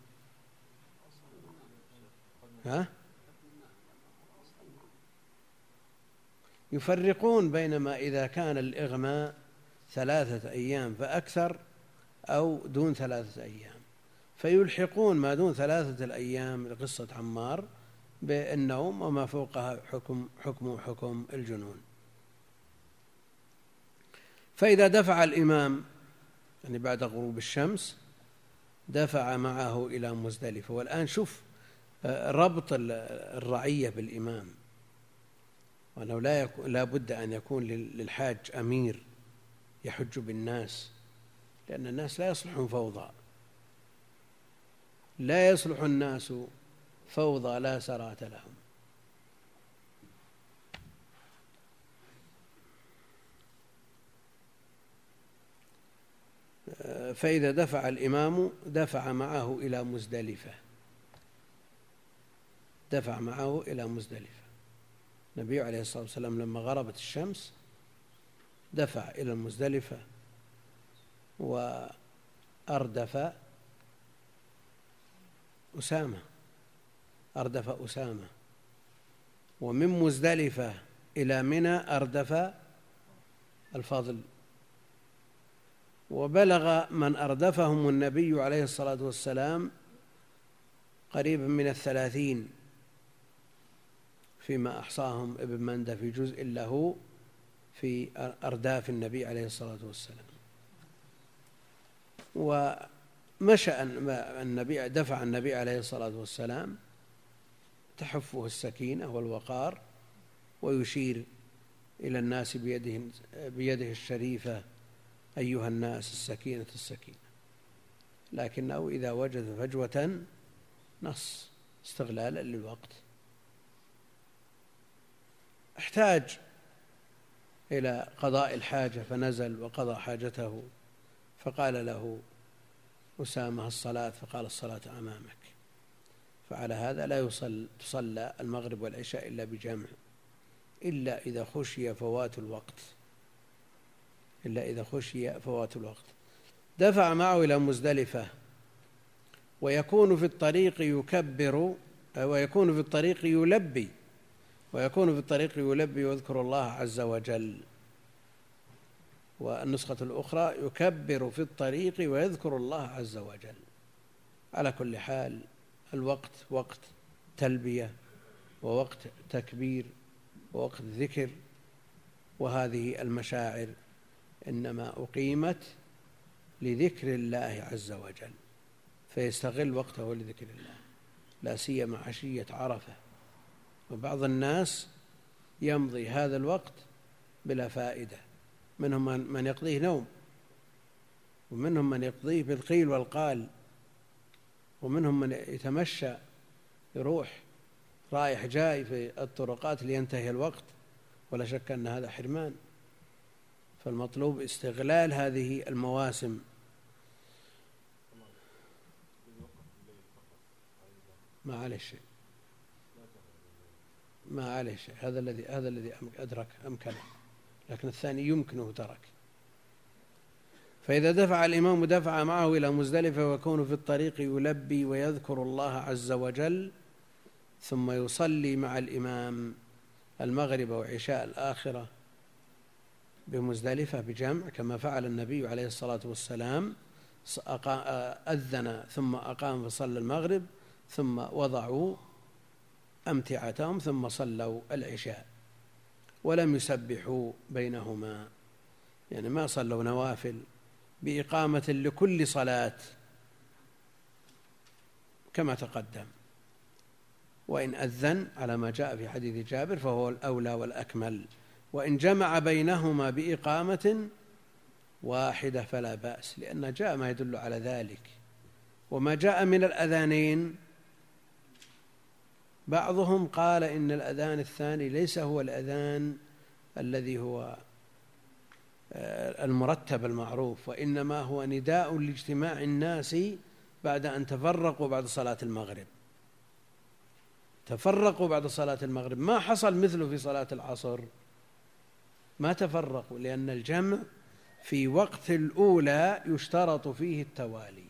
ها؟ يفرقون بين ما إذا كان الإغماء ثلاثة أيام فأكثر أو دون ثلاثة أيام. فيلحقون ما دون ثلاثة الأيام لقصة عمار بالنوم وما فوقها حكم حكم حكم الجنون. فإذا دفع الإمام يعني بعد غروب الشمس دفع معه إلى مزدلفة. والآن شوف آه، ربط الرعية بالإمام. وأنه لا يكون لا بد أن يكون للحاج أمير يحج بالناس لأن الناس لا يصلحون فوضى. لا يصلح الناس فوضى لا سرات لهم. فإذا دفع الإمام دفع معه إلى مزدلفة. دفع معه إلى مزدلفة. النبي عليه الصلاة والسلام لما غربت الشمس دفع إلى المزدلفة وأردف أسامة أردف أسامة. ومن مزدلفة إلى منى أردف الفضل. وبلغ من أردفهم النبي عليه الصلاة والسلام قريبا من الثلاثين فيما أحصاهم ابن مندى في جزء له في أرداف النبي عليه الصلاة والسلام. ومشى النبي دفع النبي عليه الصلاة والسلام تحفه السكينة والوقار ويشير إلى الناس بيده بيده الشريفة أيها الناس السكينة السكينة. لكنه إذا وجد فجوة نص استغلالا للوقت. احتاج إلى قضاء الحاجة فنزل وقضى حاجته فقال له أسامة الصلاة فقال الصلاة أمامك. فعلى هذا لا يصل تصلى المغرب والعشاء إلا بجمع إلا إذا خشي فوات الوقت. إلا إذا خشي فوات الوقت. دفع معه إلى مزدلفة ويكون في الطريق يكبر ويكون في الطريق يلبي ويكون في الطريق يلبي ويذكر الله عز وجل. والنسخة الأخرى يكبر في الطريق ويذكر الله عز وجل. على كل حال الوقت وقت تلبية ووقت تكبير ووقت ذكر وهذه المشاعر إنما أقيمت لذكر الله عز وجل فيستغل وقته لذكر الله. لا سيما عشية عرفة. وبعض الناس يمضي هذا الوقت بلا فائدة. منهم من يقضيه نوم ومنهم من يقضيه بالقيل والقال ومنهم من يتمشى يروح رايح جاي في الطرقات لينتهي الوقت ولا شك أن هذا حرمان. فالمطلوب استغلال هذه المواسم. ما عليه شيء. ما عليه شيء. هذا الذي هذا الذي أدرك أمكنه. لكن الثاني يمكنه ترك. فإذا دفع الإمام دفع معه إلى مزدلفة ويكون في الطريق يلبي ويذكر الله عز وجل ثم يصلي مع الإمام المغرب وعشاء الآخرة بمزدلفة بجمع كما فعل النبي عليه الصلاة والسلام أذن ثم أقام فصلى المغرب ثم وضعوا أمتعتهم ثم صلوا العشاء. ولم يسبحوا بينهما. يعني ما صلوا نوافل بإقامة لكل صلاة كما تقدم. وإن أذن على ما جاء في حديث جابر فهو الأولى والأكمل. وإن جمع بينهما بإقامة واحدة فلا بأس لأن جاء ما يدل على ذلك. وما جاء من الأذانين بعضهم قال إن الأذان الثاني ليس هو الأذان الذي هو آه، المرتب المعروف وإنما هو نداء لاجتماع الناس بعد أن تفرقوا بعد صلاة المغرب. تفرقوا بعد صلاة المغرب. ما حصل مثله في صلاة العصر؟ ما تفرقوا لأن الجمع في وقت الأولى يشترط فيه التوالي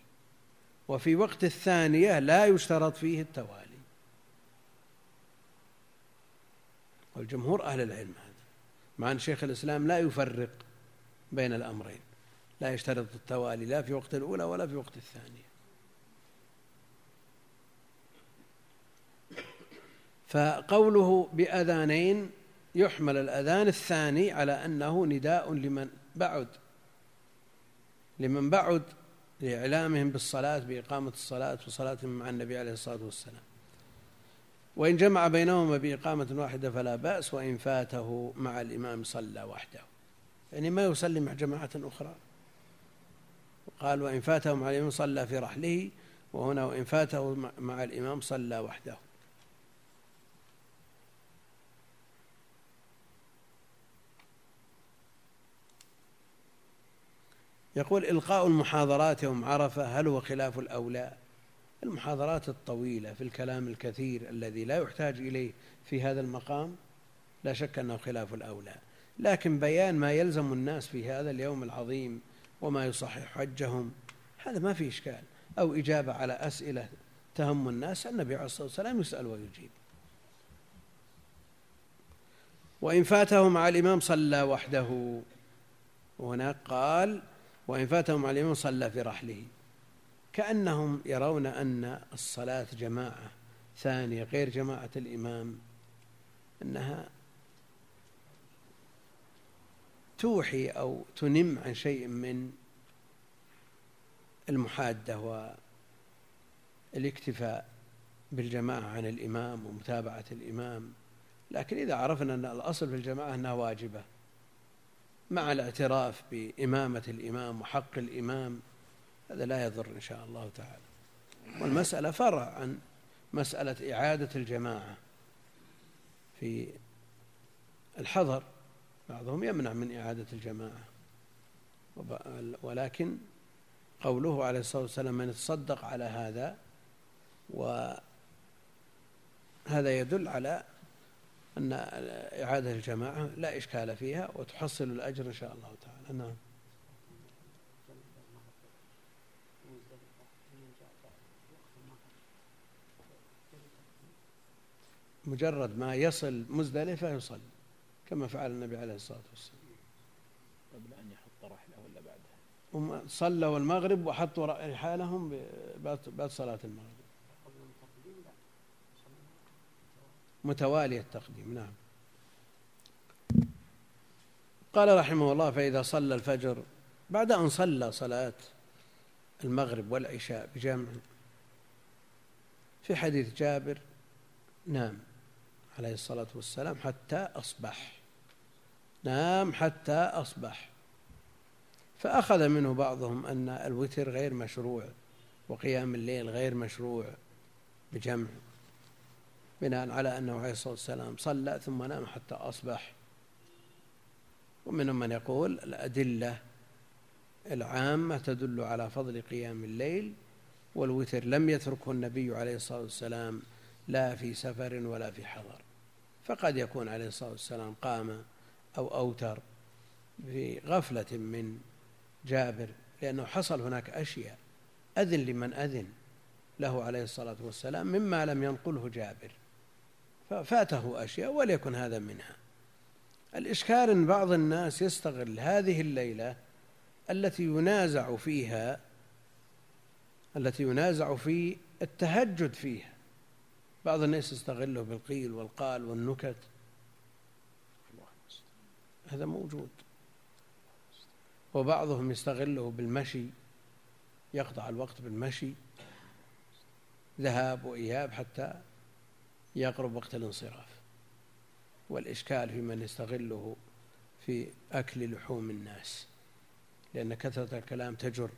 وفي وقت الثانية لا يشترط فيه التوالي. والجمهور أهل العلم هذا مع أن شيخ الإسلام لا يفرق بين الأمرين لا يشترط التوالي لا في وقت الأولى ولا في وقت الثانية. فقوله بأذانين يحمل الأذان الثاني على أنه نداء لمن بعد لمن بعد لإعلامهم بالصلاة بإقامة الصلاة وصلاتهم مع النبي عليه الصلاة والسلام. وإن جمع بينهما بإقامة واحدة فلا بأس وإن فاته مع الإمام صلى وحده. يعني ما يصلي مع جماعة أخرى. قال وإن فاته مع الإمام صلى في رحله وهنا وإن فاته مع الإمام صلى وحده. يقول إلقاء المحاضرات يوم عرفة هل هو خلاف الأولى؟ المحاضرات الطويلة في الكلام الكثير الذي لا يحتاج إليه في هذا المقام لا شك أنه خلاف الأولى. لكن بيان ما يلزم الناس في هذا اليوم العظيم وما يصحح حجهم هذا ما في إشكال. أو إجابة على أسئلة تهم الناس النبي عليه الصلاة والسلام يسأل ويجيب. وإن فاته مع الإمام صلى وحده وهناك قال وإن فاته مع الإمام صلى في رحله. كأنهم يرون أن الصلاة جماعة ثانية غير جماعة الإمام أنها توحي أو تنم عن شيء من المحادة والاكتفاء بالجماعة عن الإمام ومتابعة الإمام. لكن إذا عرفنا أن الأصل في الجماعة أنها واجبة مع الاعتراف بإمامة الإمام وحق الإمام هذا لا يضر إن شاء الله تعالى. والمسألة فرع عن مسألة إعادة الجماعة في الحضر. بعضهم يمنع من إعادة الجماعة. ولكن قوله عليه الصلاة والسلام من تصدق على هذا وهذا يدل على أن إعادة الجماعة لا إشكال فيها وتحصل الأجر إن شاء الله تعالى. نعم. مجرد ما يصل مزدلفة يصلي كما فعل النبي عليه الصلاة والسلام. قبل أن يحط رحله ولا بعدها صلوا المغرب وحطوا رحالهم بعد صلاة المغرب. متوالي التقديم نعم. قال رحمه الله فإذا صلى الفجر بعد أن صلى صلاة المغرب والعشاء بجمع في حديث جابر نام عليه الصلاة والسلام حتى أصبح. نام حتى أصبح. فأخذ منه بعضهم أن الوتر غير مشروع وقيام الليل غير مشروع بجمع بناء على أنه عليه الصلاة والسلام صلى ثم نام حتى أصبح. ومنهم من يقول الأدلة العامة تدل على فضل قيام الليل والوتر لم يتركه النبي عليه الصلاة والسلام لا في سفر ولا في حضر. فقد يكون عليه الصلاة والسلام قام أو أوتر في غفلة من جابر لأنه حصل هناك أشياء. أذن لمن أذن له عليه الصلاة والسلام مما لم ينقله جابر. ففاته أشياء وليكن هذا منها. الإشكال أن بعض الناس يستغل هذه الليلة التي ينازع فيها التي ينازع في التهجد فيها بعض الناس يستغله بالقيل والقال والنكت. هذا موجود. وبعضهم يستغله بالمشي يقطع الوقت بالمشي ذهاب وإياب حتى يقرب وقت الانصراف. والإشكال في من يستغله في أكل لحوم الناس لأن كثرة الكلام تجر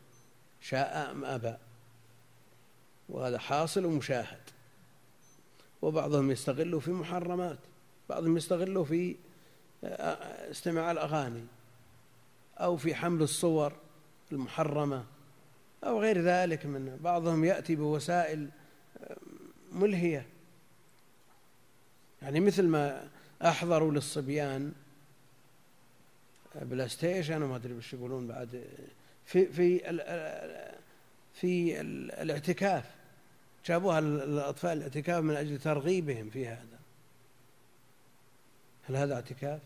شاء أم أبى. وهذا حاصل ومشاهد. وبعضهم يستغله في محرمات بعضهم يستغله في آه، استماع الأغاني أو في حمل الصور المحرمة أو غير ذلك من بعضهم يأتي بوسائل آه، ملهية. يعني مثل ما أحضروا للصبيان بلاي ستيشن وما أدري وش يقولون بعد في في في الإعتكاف. جابوها الأطفال الاعتكاف من أجل ترغيبهم في هذا. هل هذا اعتكاف؟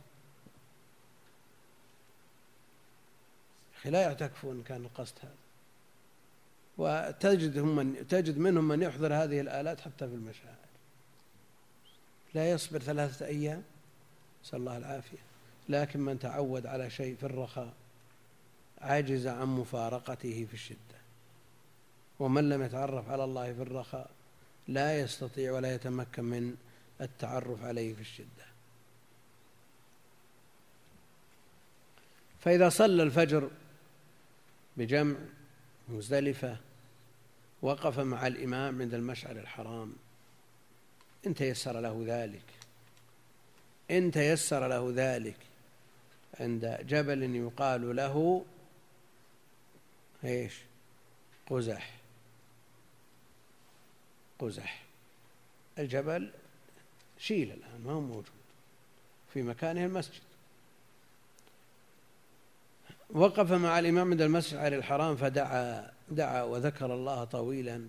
أخي لا يعتكفون كان القصد هذا. وتجد من تجد منهم من يحضر هذه الآلات حتى في المشاعر. لا يصبر ثلاثة أيام نسأل الله العافية. لكن من تعود على شيء في الرخاء عجز عن مفارقته في الشدة. ومن لم يتعرف على الله في الرخاء لا يستطيع ولا يتمكن من التعرف عليه في الشدة. فإذا صلى الفجر بجمع مزدلفة وقف مع الإمام عند المشعر الحرام إن تيسر له ذلك إن تيسر له ذلك عند جبل يقال له إيش؟ قزح. قزح. الجبل شيل الآن ما هو موجود. في مكانه المسجد. وقف مع الإمام عند المسجد الحرام فدعا دعا وذكر الله طويلا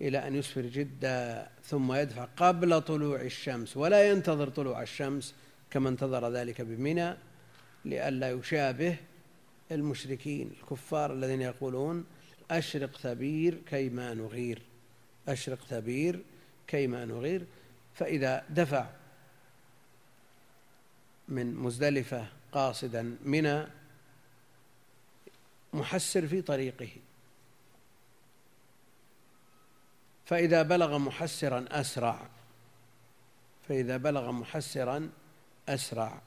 إلى أن يسفر جدا ثم يدفع قبل طلوع الشمس. ولا ينتظر طلوع الشمس كما انتظر ذلك بمنى لئلا يشابه المشركين الكفار الذين يقولون أشرق ثبير كيما نغير. أشرق ثبير كيما نغير فإذا دفع من مزدلفة قاصدا منى محسر في طريقه. فإذا بلغ محسرا أسرع. فإذا بلغ محسرا أسرع.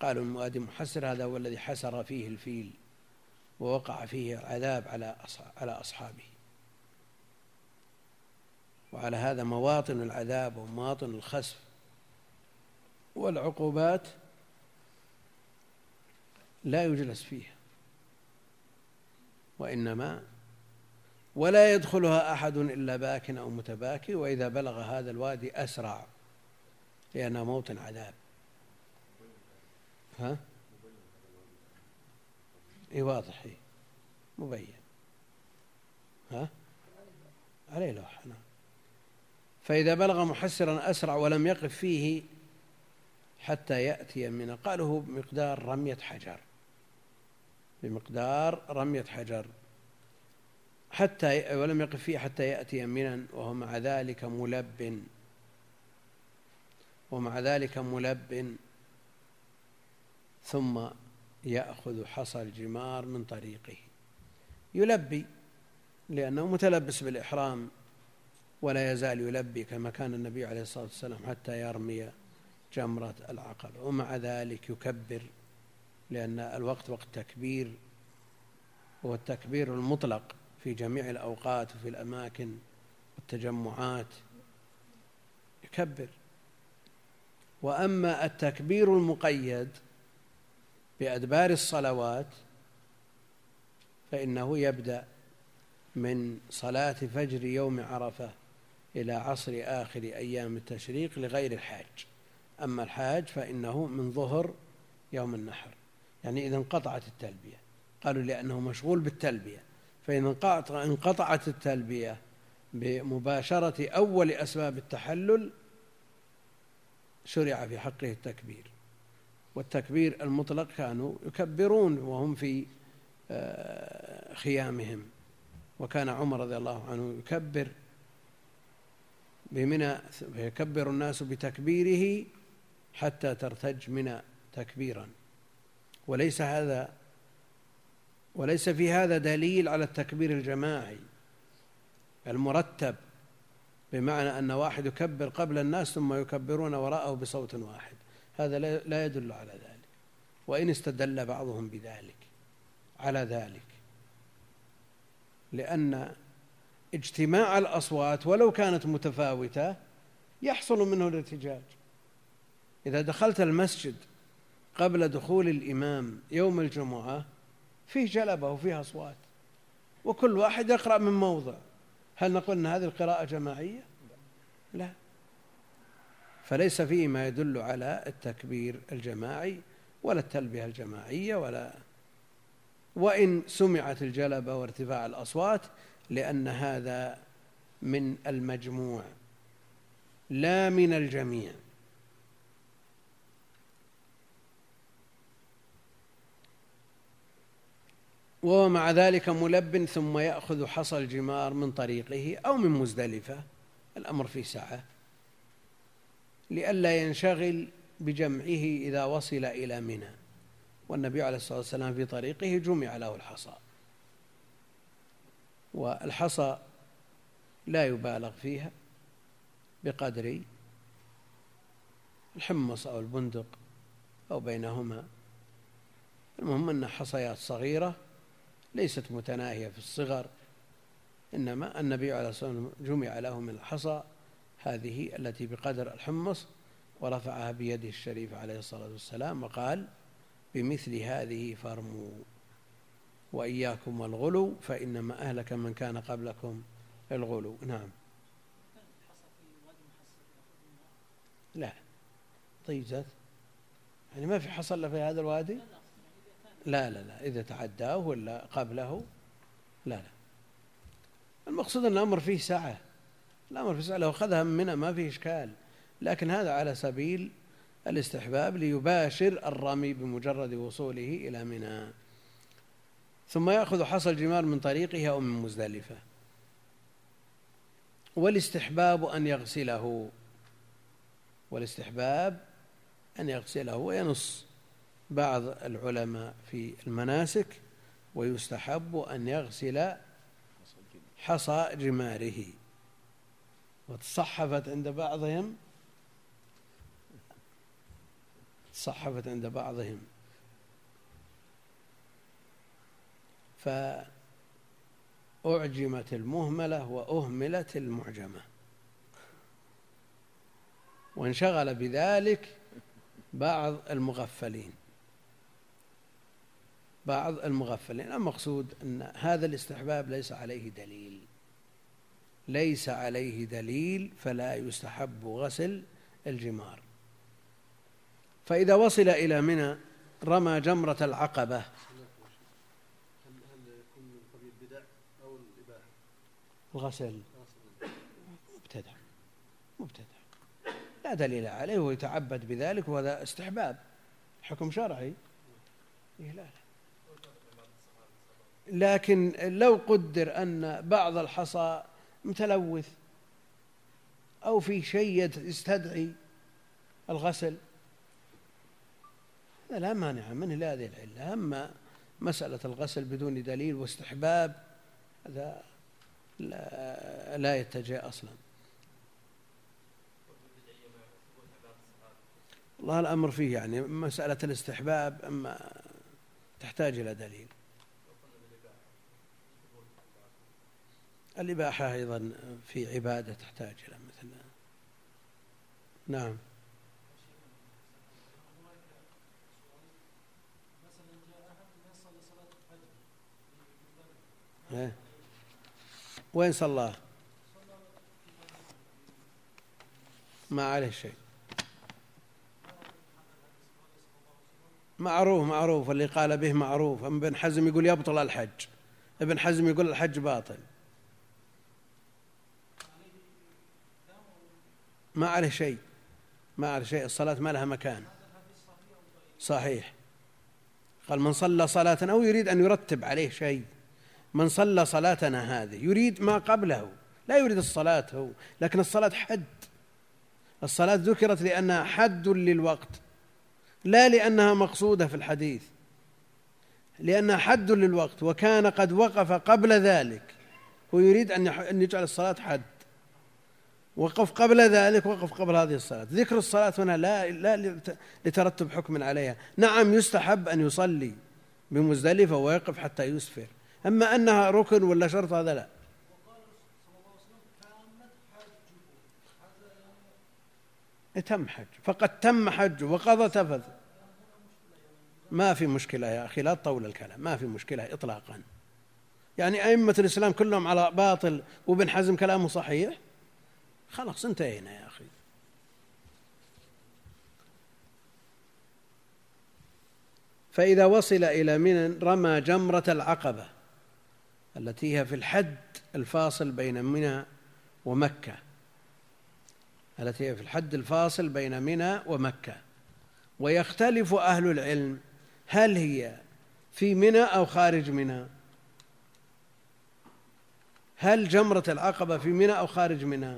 قالوا المؤدي محسر هذا هو الذي حسر فيه الفيل ووقع فيه العذاب على على أصحابه. وعلى هذا مواطن العذاب ومواطن الخسف والعقوبات لا يجلس فيها وإنما ولا يدخلها أحد إلا باك أو متباكي وإذا بلغ هذا الوادي أسرع لأنه موطن عذاب ها؟ إي واضح مبين. ها؟ عليه لوحة نعم. فإذا بلغ محسرا أسرع ولم يقف فيه حتى يأتي من قاله بمقدار رمية حجر. بمقدار رمية حجر. حتى ولم يقف فيه حتى يأتي منا وهو مع ذلك ملب. ومع ذلك ملب. ثم يأخذ حصى الجمار من طريقه. يلبي لأنه متلبس بالإحرام. ولا يزال يلبي كما كان النبي عليه الصلاة والسلام حتى يرمي جمرة العقبة ومع ذلك يكبر لأن الوقت وقت تكبير هو التكبير المطلق في جميع الأوقات وفي الأماكن والتجمعات. يكبر. وأما التكبير المقيد بأدبار الصلوات فإنه يبدأ من صلاة فجر يوم عرفة. إلى عصر آخر أيام التشريق لغير الحاج. أما الحاج فإنه من ظهر يوم النحر. يعني إذا انقطعت التلبية. قالوا لأنه مشغول بالتلبية. فإذا انقطعت التلبية بمباشرة أول أسباب التحلل شرع في حقه التكبير. والتكبير المطلق كانوا يكبرون وهم في آه، خيامهم. وكان عمر رضي الله عنه يكبر بمنى فيكبر الناس بتكبيره حتى ترتج منى تكبيرا. وليس هذا وليس في هذا دليل على التكبير الجماعي. المرتب بمعنى أن واحد يكبر قبل الناس ثم يكبرون وراءه بصوت واحد. هذا لا يدل على ذلك. وإن استدل بعضهم بذلك على ذلك. لأن اجتماع الأصوات ولو كانت متفاوتة يحصل منه الارتجاج. إذا دخلت المسجد قبل دخول الإمام يوم الجمعة فيه جلبة وفيه أصوات وكل واحد يقرأ من موضع. هل نقول أن هذه القراءة جماعية؟ لا. فليس فيه ما يدل على التكبير الجماعي ولا التلبية الجماعية ولا. وإن سمعت الجلبة وارتفاع الأصوات لأن هذا من المجموع لا من الجميع. وهو مع ذلك ملب ثم يأخذ حصى الجمار من طريقه أو من مزدلفة الأمر في سعة لئلا ينشغل بجمعه إذا وصل إلى منى. والنبي عليه الصلاة والسلام في طريقه جمع له الحصى. والحصى لا يبالغ فيها بقدر الحمص أو البندق أو بينهما. المهم أن حصيات صغيرة ليست متناهية في الصغر إنما النبي عليه الصلاة والسلام جمع له من الحصى هذه التي بقدر الحمص ورفعها بيده الشريف عليه الصلاة والسلام وقال بمثل هذه فارموا وإياكم والغلو فإنما أهلك من كان قبلكم الغلو. نعم. لا. زاد. يعني ما في حصل في هذا الوادي؟ لا لا لا. إذا تعداه ولا قبله؟ لا لا. المقصود أن الأمر فيه سعة الأمر فيه سعة لو أخذها منها ما فيه إشكال. لكن هذا على سبيل الاستحباب ليباشر الرمي بمجرد وصوله إلى منى. ثم يأخذ حصى الجمار من طريقه أو من مزدلفة. والاستحباب أن يغسله. والاستحباب أن يغسله وينص بعض العلماء في المناسك ويستحب أن يغسل حصى جماره وتصحفت عند بعضهم صحفت عند بعضهم. فأعجمت المهملة وأهملت المعجمة. وانشغل بذلك بعض المغفلين. بعض المغفلين. المقصود أن هذا الاستحباب ليس عليه دليل. ليس عليه دليل فلا يستحب غسل الجمار. فإذا وصل إلى منى رمى جمرة العقبة. الغسل مبتدع. مبتدع. لا دليل عليه ويتعبد بذلك وهذا استحباب. حكم شرعي. إيه لا لا. لكن لو قدر أن بعض الحصى متلوث أو في شيء يستدعي الغسل لا مانع منه لهذه العلة أما مسألة الغسل بدون دليل واستحباب هذا لا, يتجه أصلا. الله الأمر فيه يعني مسألة الاستحباب أما تحتاج إلى دليل. الإباحة أيضا في عبادة تحتاج إلى مثل. نعم. إيه. وين صلاه ما عليه شيء. معروف معروف اللي قال به معروف. أما ابن حزم يقول يبطل الحج. ابن حزم يقول الحج باطل. ما عليه شيء. ما عليه شيء. الصلاة ما لها مكان. صحيح. قال من صلى صلاة أو يريد أن يرتب عليه شيء. من صلى صلاتنا هذه يريد ما قبله لا يريد الصلاة هو لكن الصلاة حد. الصلاة ذكرت لأنها حد للوقت لا لأنها مقصودة في الحديث. لأنها حد للوقت وكان قد وقف قبل ذلك. هو يريد أن يجعل الصلاة حد. وقف قبل ذلك وقف قبل هذه الصلاة. ذكر الصلاة هنا لا لا لترتب حكم عليها. نعم يستحب أن يصلي بمزدلفة ويقف حتى يسفر. أما أنها ركن ولا شرط هذا لا. تم حج. فقد تم حج وقضى تفذ ما في مشكلة يا أخي لا تطول الكلام. ما في مشكلة إطلاقا. يعني أئمة الإسلام كلهم على باطل وابن حزم كلامه صحيح؟ خلاص انتهينا يا أخي. فإذا وصل إلى منى رمى جمرة العقبة. التي هي في الحد الفاصل بين منى ومكة. التي هي في الحد الفاصل بين منى ومكة. ويختلف أهل العلم هل هي في منى أو خارج منى. هل جمرة العقبة في منى أو خارج منى.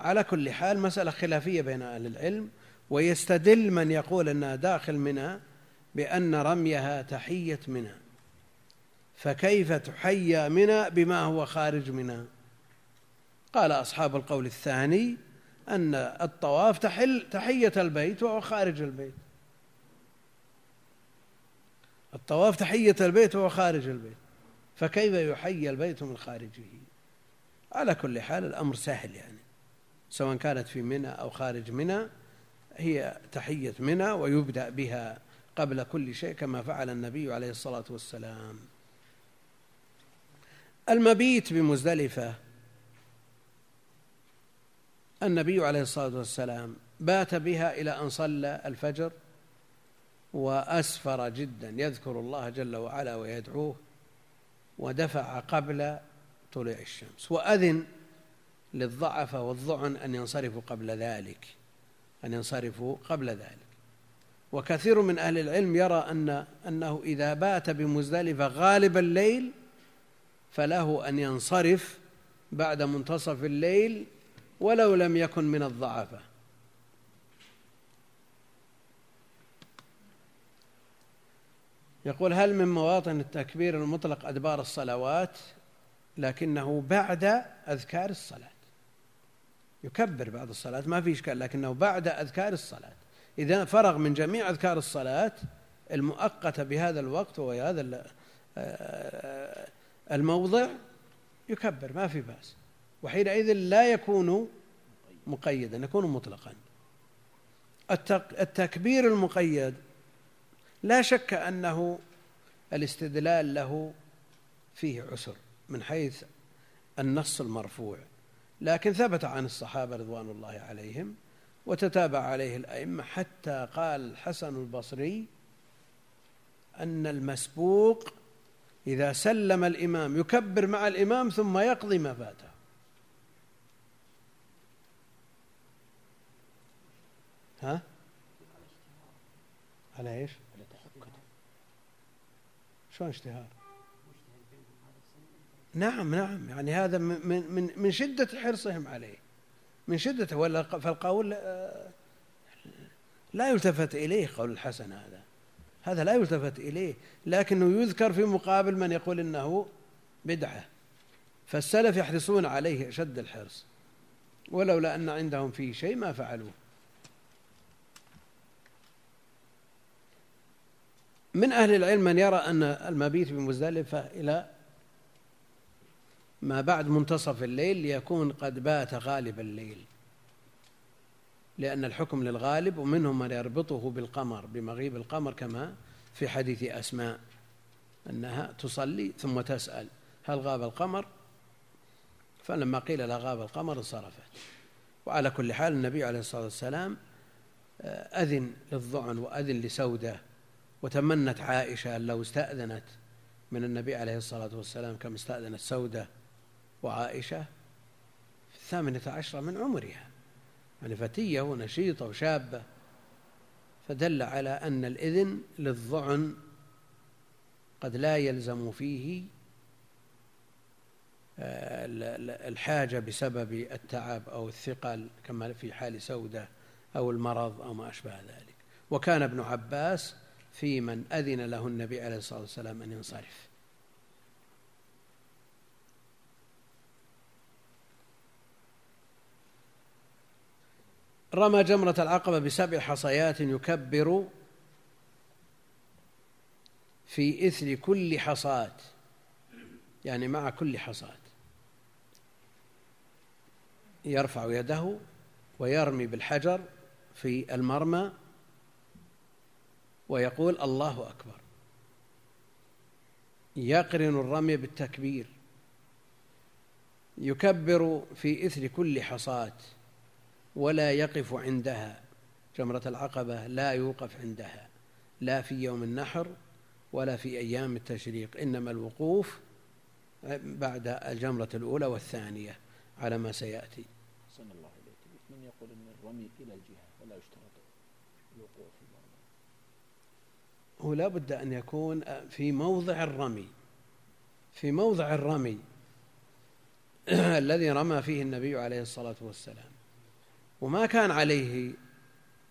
على كل حال مسألة خلافية بين أهل العلم ويستدل من يقول أنها داخل منى بأن رميها تحية منى فكيف تحيى منى بما هو خارج منى قال أصحاب القول الثاني أن الطواف تحل تحية البيت وهو خارج البيت. الطواف تحية البيت وهو خارج البيت فكيف يحيي البيت من خارجه؟ على كل حال الأمر سهل يعني سواء كانت في منى أو خارج منى هي تحية منى ويبدأ بها قبل كل شيء كما فعل النبي عليه الصلاة والسلام. المبيت بمزدلفة. النبي عليه الصلاة والسلام بات بها إلى أن صلى الفجر وأسفر جدا يذكر الله جل وعلا ويدعوه ودفع قبل طلوع الشمس وأذن للضعف والضعن أن ينصرفوا قبل ذلك أن ينصرفوا قبل ذلك. وكثير من أهل العلم يرى أن أنه إذا بات بمزدلفة غالب الليل فله أن ينصرف بعد منتصف الليل ولو لم يكن من الضعفة. يقول هل من مواطن التكبير المطلق أدبار الصلوات؟ لكنه بعد أذكار الصلاة. يكبر بعد الصلاة ما في إشكال لكنه بعد أذكار الصلاة. إذا فرغ من جميع أذكار الصلاة المؤقتة بهذا الوقت وهذا الموضع يكبر ما في بأس. وحينئذ لا يكون مقيدا يكون مطلقا. التكبير المقيد لا شك أنه الاستدلال له فيه عسر من حيث النص المرفوع. لكن ثبت عن الصحابة رضوان الله عليهم وتتابع عليه الأئمة حتى قال الحسن البصري أن المسبوق إذا سلم الإمام يكبر مع الإمام ثم يقضي ما فاته ها؟ على إيش؟ على شلون اشتهار؟ نعم نعم يعني هذا من من من شدة حرصهم عليه من شدة ولا فالقول آه، لا يلتفت إليه قول الحسن هذا. هذا لا يلتفت إليه لكنه يذكر في مقابل من يقول إنه بدعة. فالسلف يحرصون عليه أشد الحرص ولولا أن عندهم فيه شيء ما فعلوه. من أهل العلم من يرى أن المبيت بمزدلفة إلى ما بعد منتصف الليل ليكون قد بات غالب الليل. لأن الحكم للغالب ومنهم من يربطه بالقمر بمغيب القمر كما في حديث أسماء أنها تصلي ثم تسأل هل غاب القمر؟ فلما قيل لا غاب القمر انصرفت. وعلى كل حال النبي عليه الصلاة والسلام آه، أذن للظعن وأذن لسودة. وتمنت عائشة أن لو استأذنت من النبي عليه الصلاة والسلام كما استأذنت سودة. وعائشة في الثامنة عشرة من عمرها يعني فتية ونشيطة وشابة. فدل على أن الإذن للظعن قد لا يلزم فيه آه، الحاجة بسبب التعب أو الثقل كما في حال سودة أو المرض أو ما أشبه ذلك. وكان ابن عباس في من أذن له النبي عليه الصلاة والسلام أن ينصرف. رمى جمرة العقبة بسبع حصيات يكبر في إثر كل حصاة يعني مع كل حصاة. يرفع يده ويرمي بالحجر في المرمى ويقول الله أكبر. يقرن الرمي بالتكبير يكبر في إثر كل حصاة. ولا يقف عندها. جمرة العقبة لا يوقف عندها. لا في يوم النحر ولا في أيام التشريق. إنما الوقوف بعد الجمرة الأولى والثانية على ما سيأتي. صلى الله عليه من يقول أن الرمي إلى الجهة ولا يشترط الوقوف في هو لا بد أن يكون في موضع الرمي. في موضع الرمي. الذي رمى فيه النبي عليه الصلاة والسلام. وما كان عليه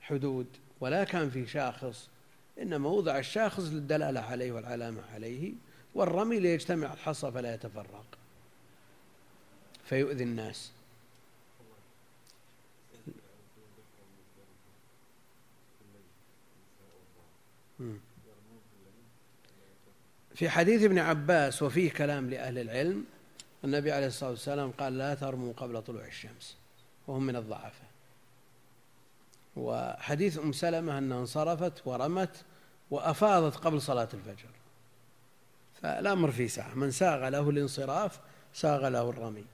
حدود ولا كان في شاخص إنما وضع الشاخص للدلالة عليه والعلامة عليه والرمي ليجتمع الحصى فلا يتفرق. فيؤذي الناس. في حديث ابن عباس وفيه كلام لأهل العلم النبي عليه الصلاة والسلام قال لا ترموا قبل طلوع الشمس. وهم من الضعفاء وحديث أم سلمة أنها انصرفت ورمت وأفاضت قبل صلاة الفجر. فالأمر في سعة من ساغ له الانصراف ساغ له الرمي.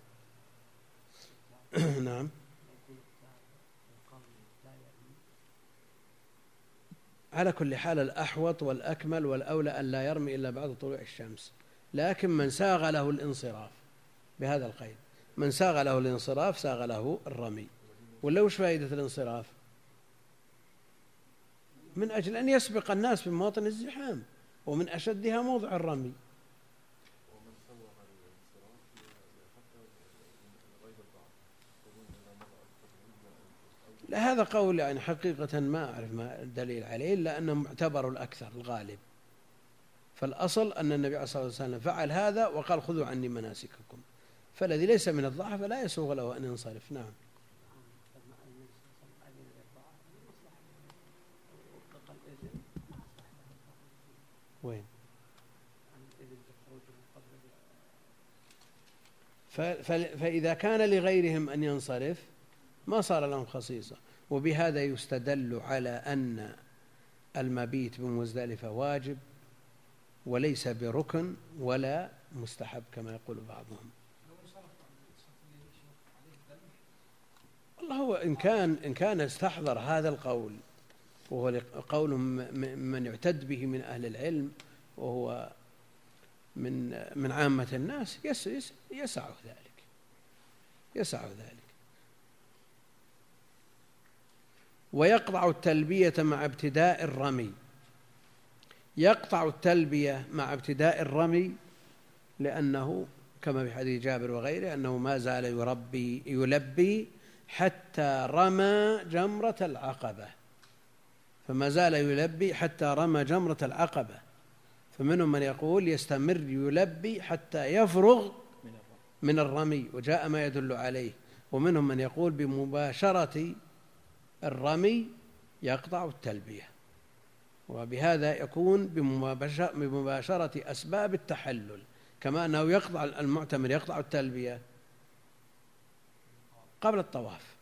نعم. على كل حال الأحوط والأكمل والأولى أن لا يرمي إلا بعد طلوع الشمس. لكن من ساغ له الانصراف بهذا القيد. من ساغ له الانصراف ساغ له الرمي. ولا وش فائدة الانصراف؟ من أجل أن يسبق الناس في مواطن الزحام ومن أشدها موضع الرمي. لا هذا قول يعني حقيقة ما أعرف ما الدليل عليه إلا أنه معتبر الأكثر الغالب. فالأصل أن النبي عليه الصلاة والسلام فعل هذا وقال خذوا عني مناسككم. فالذي ليس من الضعف لا يسوغ له أن ينصرف. نعم. وين؟ فإذا كان لغيرهم أن ينصرف ما صار لهم خصيصة. وبهذا يستدل على أن المبيت بمزدلفة واجب وليس بركن ولا مستحب كما يقول بعضهم. الله هو إن كان إن كان استحضر هذا القول وهو قول من يعتد به من أهل العلم وهو من من عامة الناس يسع ذلك. يسع ذلك. ويقطع التلبية مع ابتداء الرمي. يقطع التلبية مع ابتداء الرمي لأنه كما في حديث جابر وغيره أنه ما زال يربي يلبي حتى رمى جمرة العقبة. فما زال يلبي حتى رمى جمرة العقبة. فمنهم من يقول يستمر يلبي حتى يفرغ من الرمي وجاء ما يدل عليه. ومنهم من يقول بمباشرة الرمي يقطع التلبية. وبهذا يكون بمباشرة أسباب التحلل. كما أنه يقطع المعتمر يقطع التلبية قبل الطواف.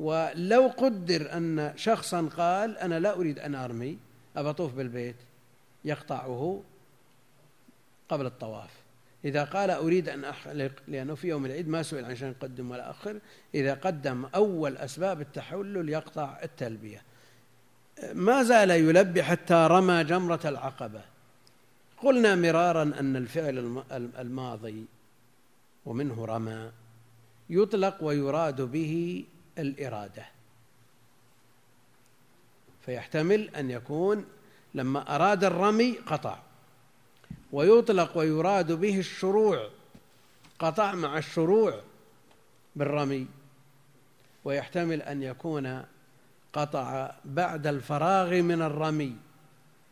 ولو قدر أن شخصا قال أنا لا أريد أن أرمي أبطوف بالبيت يقطعه قبل الطواف. إذا قال أريد أن أحلق لأنه في يوم العيد ما سئل عن شيء يقدم ولا أخر إذا قدم أول أسباب التحلل يقطع التلبية. ما زال يلبي حتى رمى جمرة العقبة. قلنا مرارا أن الفعل الماضي ومنه رمى يطلق ويراد به الإرادة. فيحتمل أن يكون لما أراد الرمي قطع. ويطلق ويراد به الشروع قطع مع الشروع بالرمي. ويحتمل أن يكون قطع بعد الفراغ من الرمي.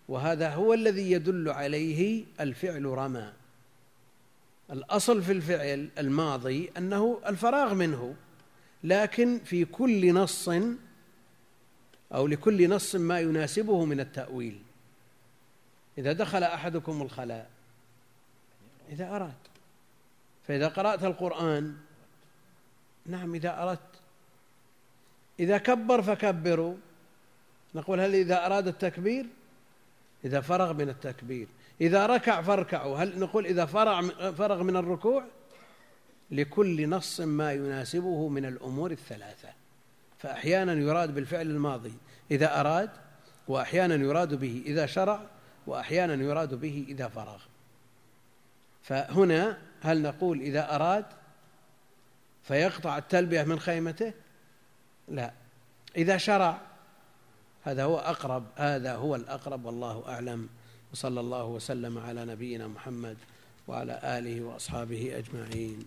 وهذا هو الذي يدل عليه الفعل رمى. الأصل في الفعل الماضي أنه الفراغ منه. لكن في كل نص أو لكل نص ما يناسبه من التأويل. إذا دخل أحدكم الخلاء إذا أراد. فإذا قرأت القرآن نعم إذا أردت. إذا كبر فكبروا. نقول هل إذا أراد التكبير؟ إذا فرغ من التكبير. إذا ركع فاركعوا. هل نقول إذا فرغ فرغ من الركوع؟ لكل نص ما يناسبه من الأمور الثلاثة. فأحيانا يراد بالفعل الماضي إذا أراد وأحيانا يراد به إذا شرع وأحيانا يراد به إذا فرغ. فهنا هل نقول إذا أراد فيقطع التلبية من خيمته؟ لا. إذا شرع هذا هو أقرب هذا هو الأقرب والله أعلم. وصلى الله وسلم على نبينا محمد وعلى آله وأصحابه أجمعين.